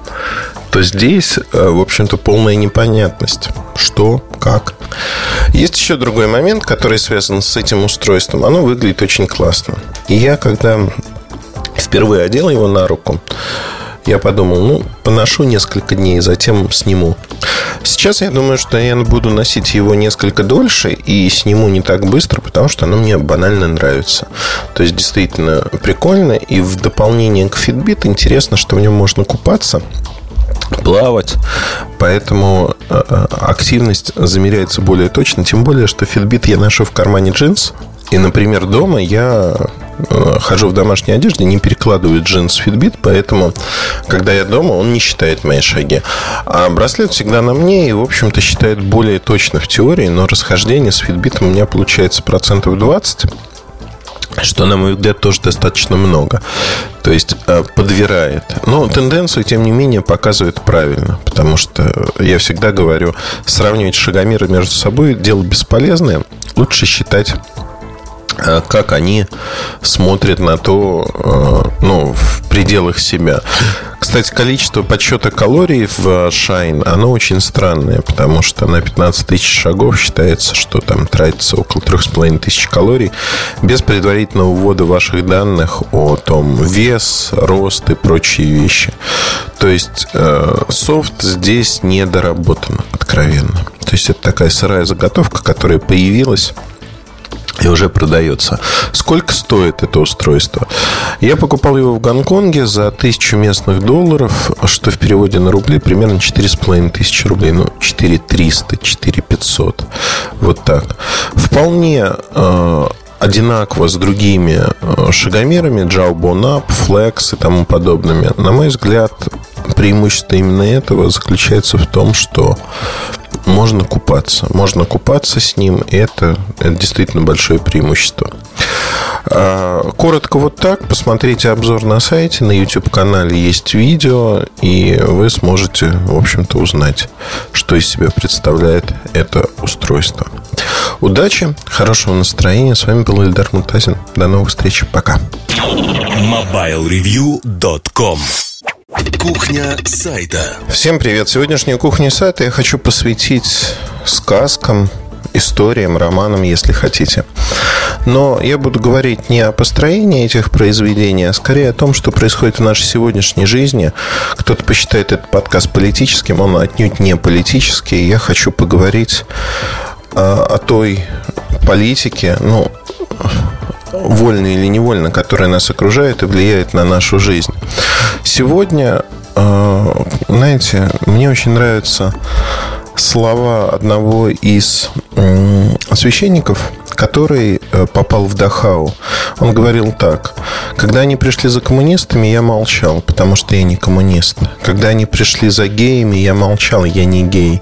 то здесь, э, в общем-то, полная непонятность. Что, как. Есть еще другой момент, который связан с этим устройством. Оно выглядит очень классно. И я, когда впервые одел его на руку, я подумал, ну, поношу несколько дней, затем сниму. Сейчас я думаю, что я буду носить его несколько дольше и сниму не так быстро, потому что оно мне банально нравится. То есть, действительно прикольно. И в дополнение к Fitbit интересно, что в нем можно купаться плавать, поэтому э, э, активность замеряется более точно, тем более, что Fitbit я ношу в кармане джинс, и, например, дома я э, хожу в домашней одежде, не перекладываю джинс Fitbit, поэтому, когда я дома, он не считает мои шаги. А браслет всегда на мне и, в общем-то, считает более точно в теории, но расхождение с Fitbit у меня получается процентов 20 что, на мой взгляд, тоже достаточно много. То есть э, подвирает. Но тенденцию, тем не менее, показывает правильно. Потому что я всегда говорю, сравнивать шагомеры между собой дело бесполезное. Лучше считать Э, как они смотрят на то, э, ну, в пределах себя. Кстати, количество подсчета калорий в Shine, оно очень странное, потому что на 15 тысяч шагов считается, что там тратится около 3,5 тысяч калорий без предварительного ввода ваших данных о том вес, рост и прочие вещи. То есть э, софт здесь не доработан, откровенно. То есть это такая сырая заготовка, которая появилась и уже продается. Сколько стоит это устройство? Я покупал его в Гонконге за тысячу местных долларов, что в переводе на рубли примерно четыре с половиной тысячи рублей. Ну, четыре триста, четыре пятьсот. Вот так. Вполне э, одинаково с другими э, шагомерами, Jawbone Up, Flex и тому подобными. На мой взгляд, преимущество именно этого заключается в том, что можно купаться. Можно купаться с ним, и это, это действительно большое преимущество. А, коротко вот так. Посмотрите обзор на сайте. На YouTube-канале есть видео, и вы сможете, в общем-то, узнать, что из себя представляет это устройство. Удачи, хорошего настроения. С вами был Эльдар Мутазин. До новых встреч. Пока. MobileReview.com Кухня сайта. Всем привет. Сегодняшнюю кухню сайта я хочу посвятить сказкам, историям, романам, если хотите. Но я буду говорить не о построении этих произведений, а скорее о том, что происходит в нашей сегодняшней жизни. Кто-то посчитает этот подкаст политическим, он отнюдь не политический. Я хочу поговорить о, о той политике, ну, вольно или невольно, которая нас окружает и влияет на нашу жизнь. Сегодня, э, знаете, мне очень нравятся слова одного из священников, который э, попал в Дахау. Он говорил так. Когда они пришли за коммунистами, я молчал, потому что я не коммунист. Когда они пришли за геями, я молчал, я не гей.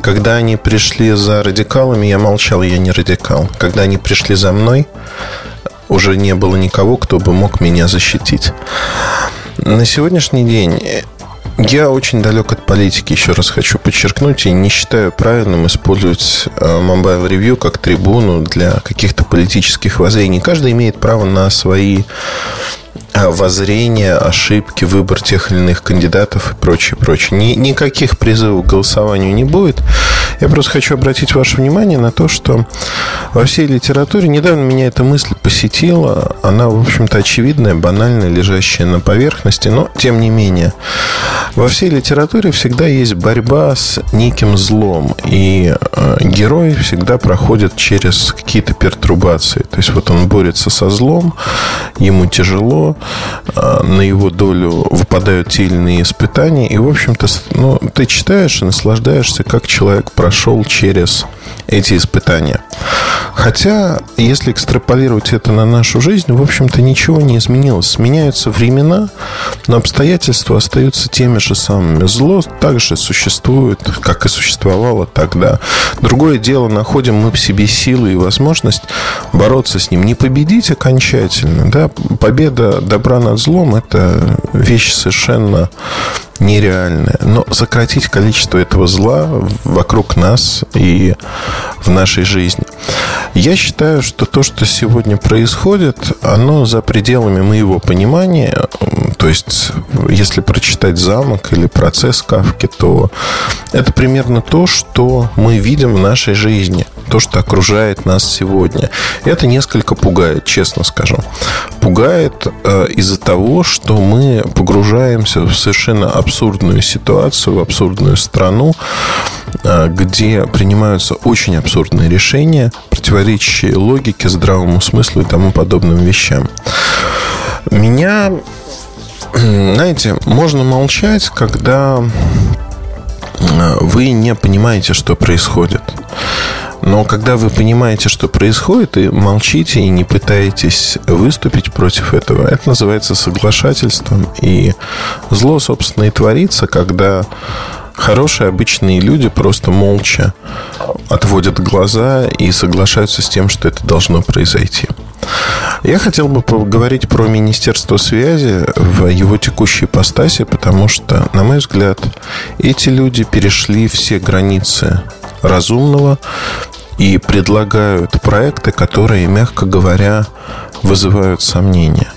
Когда они пришли за радикалами, я молчал, я не радикал. Когда они пришли за мной, уже не было никого, кто бы мог меня защитить. На сегодняшний день я очень далек от политики, еще раз хочу подчеркнуть, и не считаю правильным использовать э, Mobile Review как трибуну для каких-то политических воззрений. Каждый имеет право на свои воззрения, ошибки, выбор тех или иных кандидатов и прочее, прочее. Ни, никаких призывов к голосованию не будет. Я просто хочу обратить ваше внимание на то, что во всей литературе недавно меня эта мысль посетила. Она, в общем-то, очевидная, банальная, лежащая на поверхности, но тем не менее. Во всей литературе всегда есть борьба с неким злом, и э, герой всегда проходит через какие-то пертурбации. То есть вот он борется со злом, ему тяжело, а, на его долю выпадают те или иные испытания. И, в общем-то, ну, ты читаешь и наслаждаешься, как человек прошел через эти испытания. Хотя, если экстраполировать это на нашу жизнь, в общем-то, ничего не изменилось. Меняются времена, но обстоятельства остаются теми же самыми. Зло также существует, как и существовало тогда. Другое дело, находим мы в себе силы и возможность бороться с ним. Не победить окончательно. Да? Победа добра над злом – это вещь совершенно нереальное. Но сократить количество этого зла вокруг нас и в нашей жизни. Я считаю, что то, что сегодня происходит, оно за пределами моего понимания. То есть, если прочитать «Замок» или «Процесс Кавки», то это примерно то, что мы видим в нашей жизни, то, что окружает нас сегодня. Это несколько пугает, честно скажу. Пугает э, из-за того, что мы погружаемся в совершенно абсурдную ситуацию, в абсурдную страну, э, где принимаются очень абсурдные решения, противоречащие логике, здравому смыслу и тому подобным вещам. Меня, знаете, можно молчать, когда э, вы не понимаете, что происходит. Но когда вы понимаете, что происходит, и молчите, и не пытаетесь выступить против этого, это называется соглашательством. И зло, собственно, и творится, когда хорошие обычные люди просто молча отводят глаза и соглашаются с тем, что это должно произойти. Я хотел бы поговорить про Министерство связи в его текущей ипостаси, потому что, на мой взгляд, эти люди перешли все границы разумного и предлагают проекты, которые, мягко говоря, вызывают сомнения.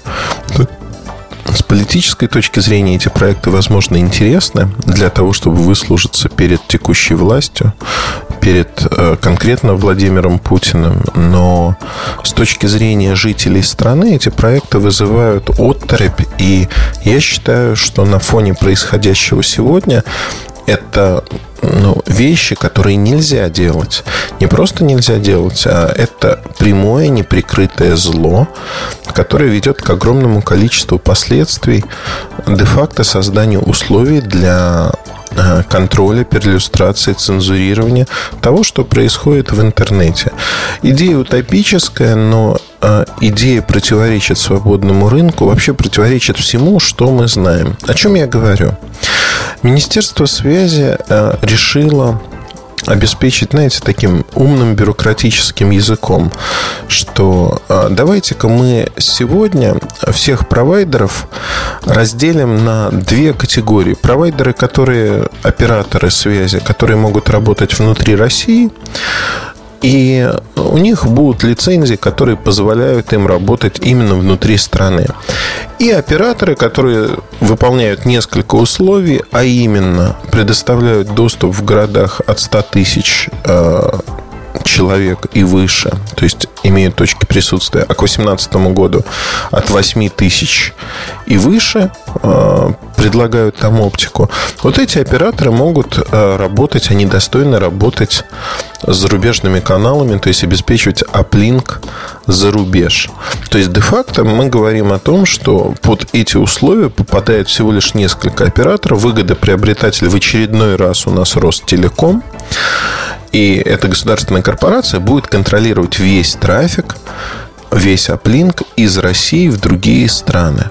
С политической точки зрения эти проекты, возможно, интересны для того, чтобы выслужиться перед текущей властью, перед э, конкретно Владимиром Путиным. Но с точки зрения жителей страны эти проекты вызывают отторопь. И я считаю, что на фоне происходящего сегодня это ну, вещи, которые нельзя делать. Не просто нельзя делать, а это прямое неприкрытое зло, которое ведет к огромному количеству последствий, де-факто созданию условий для э, контроля, перлюстрации, цензурирования того, что происходит в интернете. Идея утопическая, но э, идея противоречит свободному рынку, вообще противоречит всему, что мы знаем. О чем я говорю? Министерство связи э, решило обеспечить, знаете, таким умным бюрократическим языком, что э, давайте-ка мы сегодня всех провайдеров разделим на две категории. Провайдеры, которые операторы связи, которые могут работать внутри России, и у них будут лицензии, которые позволяют им работать именно внутри страны. И операторы, которые выполняют несколько условий, а именно предоставляют доступ в городах от 100 тысяч э, человек и выше, то есть имеют точки присутствия, а к 2018 году от 8 тысяч и выше э, предлагают там оптику. Вот эти операторы могут э, работать, они достойны работать с зарубежными каналами, то есть обеспечивать аплинк за рубеж. То есть, де-факто мы говорим о том, что под эти условия попадает всего лишь несколько операторов. Выгодоприобретатель в очередной раз у нас Ростелеком. И эта государственная корпорация будет контролировать весь трафик, весь аплинк из России в другие страны.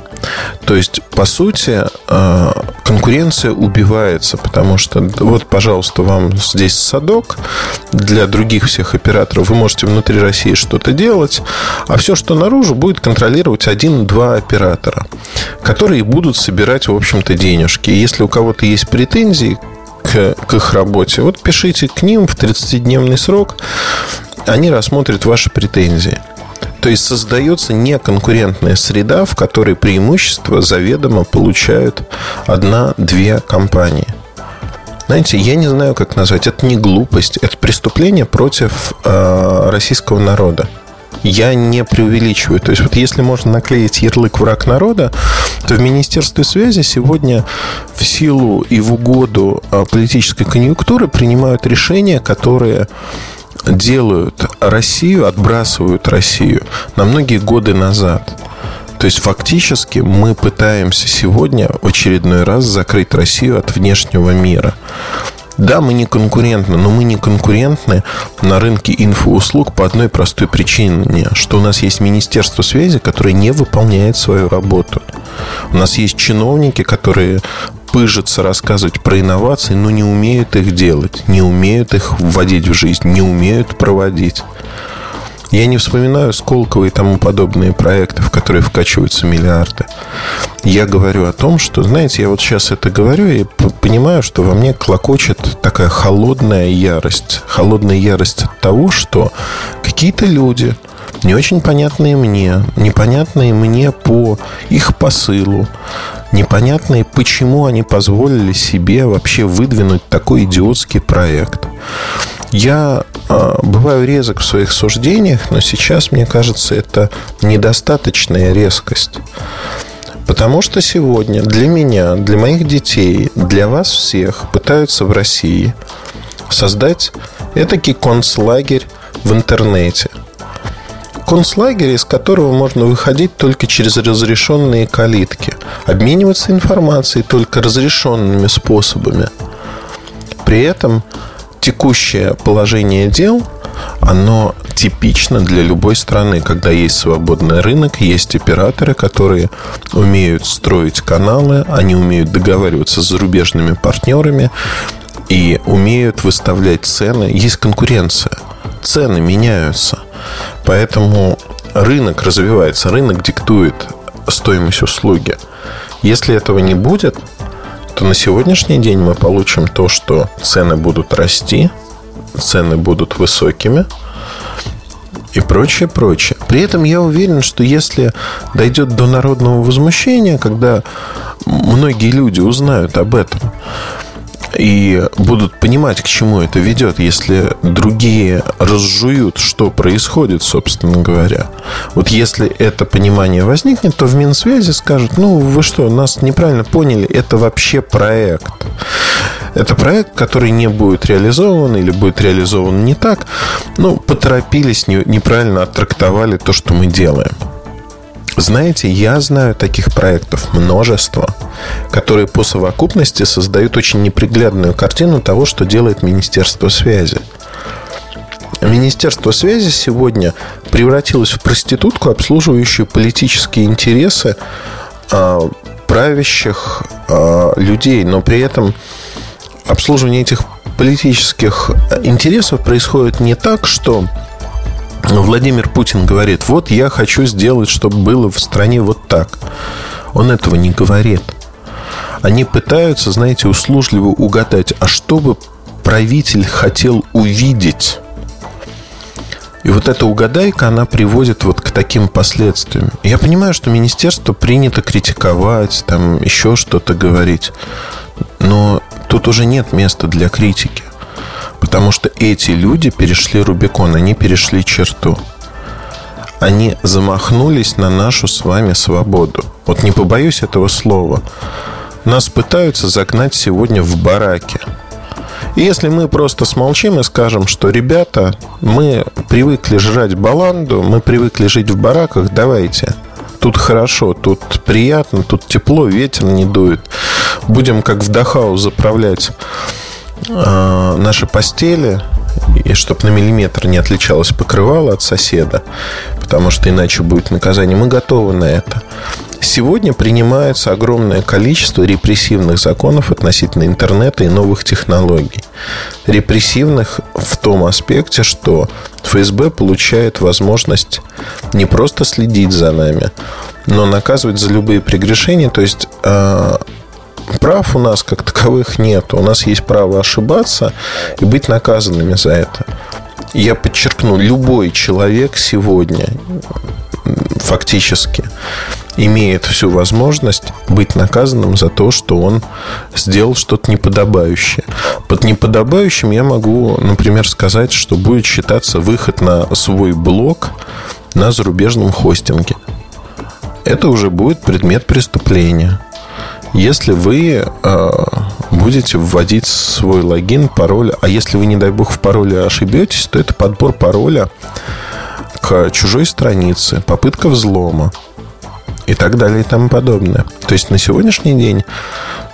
То есть, по сути, э, конкуренция убивается, потому что вот, пожалуйста, вам здесь садок. Для других всех операторов вы можете внутри России что-то делать, а все, что наружу, будет контролировать один-два оператора, которые будут собирать, в общем-то, денежки. Если у кого-то есть претензии к, к их работе, вот пишите к ним в 30-дневный срок, они рассмотрят ваши претензии. То есть создается неконкурентная среда, в которой преимущество заведомо получают одна-две компании. Знаете, я не знаю, как назвать. Это не глупость, это преступление против э, российского народа я не преувеличиваю. То есть, вот если можно наклеить ярлык «враг народа», то в Министерстве связи сегодня в силу и в угоду а, политической конъюнктуры принимают решения, которые делают Россию, отбрасывают Россию на многие годы назад. То есть фактически мы пытаемся сегодня в очередной раз закрыть Россию от внешнего мира. Да, мы не конкурентны, но мы не конкурентны на рынке инфоуслуг по одной простой причине, что у нас есть Министерство связи, которое не выполняет свою работу. У нас есть чиновники, которые пыжатся рассказывать про инновации, но не умеют их делать, не умеют их вводить в жизнь, не умеют проводить. Я не вспоминаю Сколково и тому подобные проекты, в которые вкачиваются миллиарды. Я говорю о том, что, знаете, я вот сейчас это говорю и понимаю, что во мне клокочет такая холодная ярость. Холодная ярость от того, что какие-то люди, не очень понятные мне, непонятные мне по их посылу, непонятные, почему они позволили себе вообще выдвинуть такой идиотский проект. Я э, бываю резок в своих суждениях, но сейчас, мне кажется, это недостаточная резкость. Потому что сегодня для меня, для моих детей, для вас всех пытаются в России создать этакий концлагерь в интернете. Концлагерь, из которого можно выходить только через разрешенные калитки, обмениваться информацией только разрешенными способами. При этом текущее положение дел, оно типично для любой страны, когда есть свободный рынок, есть операторы, которые умеют строить каналы, они умеют договариваться с зарубежными партнерами и умеют выставлять цены. Есть конкуренция, цены меняются. Поэтому рынок развивается, рынок диктует стоимость услуги. Если этого не будет, то на сегодняшний день мы получим то, что цены будут расти, цены будут высокими и прочее, прочее. При этом я уверен, что если дойдет до народного возмущения, когда многие люди узнают об этом, и будут понимать, к чему это ведет, если другие разжуют, что происходит, собственно говоря. Вот если это понимание возникнет, то в Минсвязи скажут, ну вы что, нас неправильно поняли, это вообще проект. Это проект, который не будет реализован или будет реализован не так. Ну, поторопились, неправильно оттрактовали то, что мы делаем. Знаете, я знаю таких проектов множество, которые по совокупности создают очень неприглядную картину того, что делает Министерство связи. Министерство связи сегодня превратилось в проститутку, обслуживающую политические интересы э, правящих э, людей, но при этом обслуживание этих политических интересов происходит не так, что Владимир Путин говорит, вот я хочу сделать, чтобы было в стране вот так. Он этого не говорит. Они пытаются, знаете, услужливо угадать, а что бы правитель хотел увидеть. И вот эта угадайка, она приводит вот к таким последствиям. Я понимаю, что министерство принято критиковать, там еще что-то говорить. Но тут уже нет места для критики. Потому что эти люди перешли Рубикон, они перешли черту. Они замахнулись на нашу с вами свободу. Вот не побоюсь этого слова. Нас пытаются загнать сегодня в бараки. И если мы просто смолчим и скажем, что ребята, мы привыкли жрать баланду, мы привыкли жить в бараках, давайте. Тут хорошо, тут приятно, тут тепло, ветер не дует. Будем как в Дахау заправлять э, наши постели, и чтобы на миллиметр не отличалось покрывало от соседа, потому что иначе будет наказание. Мы готовы на это. Сегодня принимается огромное количество репрессивных законов относительно интернета и новых технологий. Репрессивных в том аспекте, что ФСБ получает возможность не просто следить за нами, но наказывать за любые прегрешения. То есть э, прав у нас как таковых нет. У нас есть право ошибаться и быть наказанными за это. Я подчеркну, любой человек сегодня фактически имеет всю возможность быть наказанным за то, что он сделал что-то неподобающее. Под неподобающим я могу, например, сказать, что будет считаться выход на свой блог на зарубежном хостинге. Это уже будет предмет преступления. Если вы э, будете вводить свой логин, пароль, а если вы, не дай бог, в пароле ошибетесь, то это подбор пароля к чужой странице, попытка взлома и так далее и тому подобное. То есть на сегодняшний день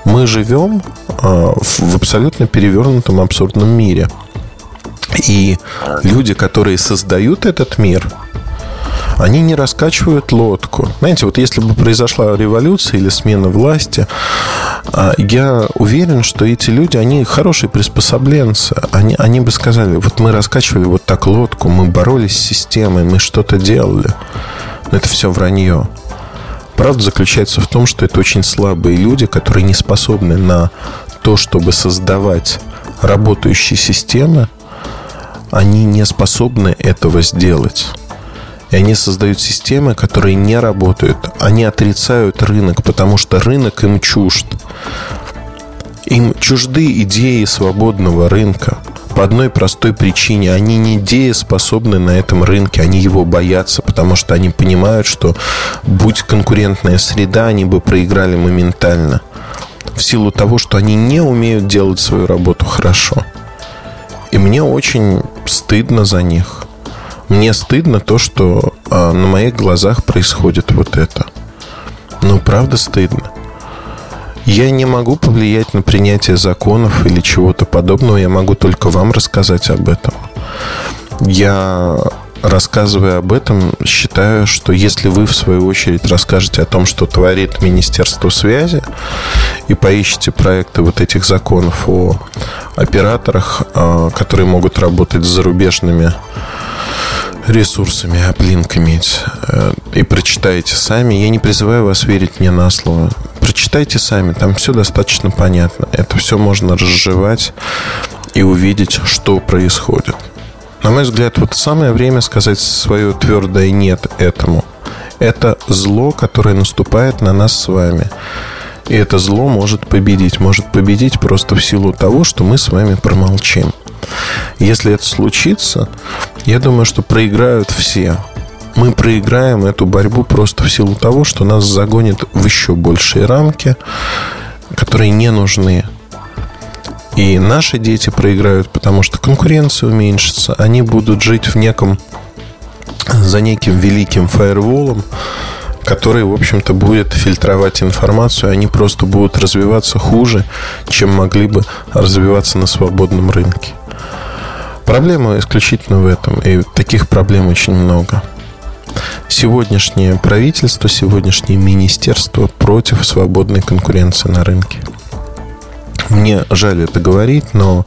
Мы живем э, в абсолютно перевернутом абсурдном мире. И люди, которые создают этот мир, они не раскачивают лодку. Знаете, вот если бы произошла революция или смена власти, а, я уверен, что эти люди, они хорошие приспособленцы. Они, они бы сказали, вот мы раскачивали вот так лодку, мы боролись с системой, мы что-то делали. Но это все вранье. Правда заключается в том, что это очень слабые люди, которые не способны на то, чтобы создавать работающие системы, они не способны этого сделать. И они создают системы, которые не работают. Они отрицают рынок, потому что рынок им чужд. Им чужды идеи свободного рынка. По одной простой причине. Они не дееспособны на этом рынке. Они его боятся, потому что они понимают, что будь конкурентная среда, они бы проиграли моментально. В силу того, что они не умеют делать свою работу хорошо. И мне очень стыдно за них. Мне стыдно то, что а, на моих глазах происходит вот это. Ну, правда стыдно. Я не могу повлиять на принятие законов или чего-то подобного. Я могу только вам рассказать об этом. Я рассказывая об этом, считаю, что если вы, в свою очередь, расскажете о том, что творит Министерство связи, и поищите проекты вот этих законов о операторах, а, которые могут работать с зарубежными ресурсами, аплинк иметь, э, и прочитаете сами. Я не призываю вас верить мне на слово. Прочитайте сами, там все достаточно понятно. Это все можно разжевать и увидеть, что происходит. На мой взгляд, вот самое время сказать свое твердое «нет» этому. Это зло, которое наступает на нас с вами. И это зло может победить. Может победить просто в силу того, что мы с вами промолчим. Если это случится, я думаю, что проиграют все. Мы проиграем эту борьбу просто в силу того, что нас загонят в еще большие рамки, которые не нужны. И наши дети проиграют, потому что конкуренция уменьшится. Они будут жить в неком за неким великим фаерволом, который, в общем-то, будет фильтровать информацию. Они просто будут развиваться хуже, чем могли бы развиваться на свободном рынке. Проблема исключительно в этом, и таких проблем очень много. Сегодняшнее правительство, сегодняшнее министерство против свободной конкуренции на рынке. Мне жаль это говорить, но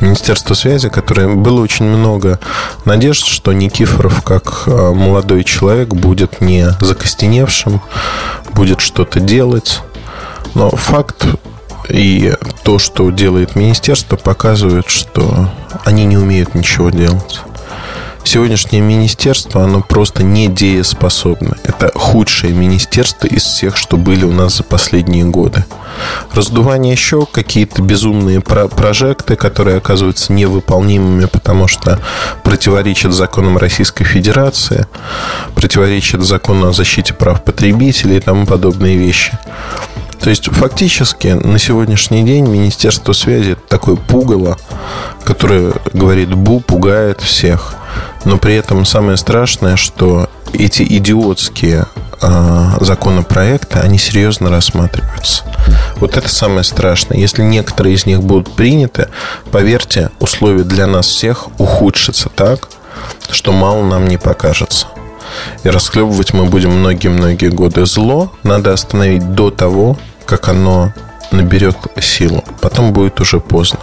Министерство связи, которое было очень много надежд, что Никифоров, как а, молодой человек, будет не закостеневшим, будет что-то делать. Но факт и то, что делает министерство, показывает, что они не умеют ничего делать. Сегодняшнее министерство, оно просто не дееспособно. Это худшее министерство из всех, что были у нас за последние годы. Раздувание еще какие-то безумные про прожекты, которые оказываются невыполнимыми, потому что противоречат законам Российской Федерации, противоречат закону о защите прав потребителей и тому подобные вещи. То есть, фактически, на сегодняшний день Министерство связи такое пугало, которое говорит «бу», пугает всех. Но при этом самое страшное, что эти идиотские э, законопроекты, они серьезно рассматриваются. Вот это самое страшное. Если некоторые из них будут приняты, поверьте, условия для нас всех ухудшатся так, что мало нам не покажется. И расхлебывать мы будем многие-многие годы. Зло надо остановить до того, как оно наберет силу. Потом будет уже поздно.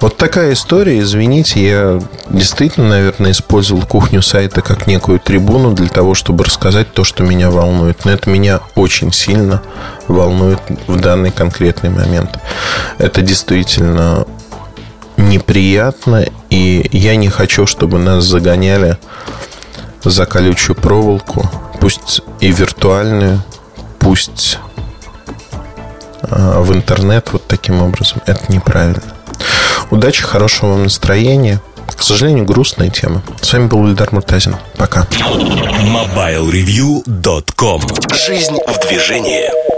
Вот такая история. Извините, я действительно, наверное, использовал кухню сайта как некую трибуну для того, чтобы рассказать то, что меня волнует. Но это меня очень сильно волнует в данный конкретный момент. Это действительно неприятно, и я не хочу, чтобы нас загоняли за колючую проволоку, пусть и виртуальную, пусть а, в интернет вот таким образом. Это неправильно. Удачи, хорошего вам настроения. К сожалению, грустная тема. С вами был Ильдар Муртазин. Пока. MobileReview.com Жизнь в движении.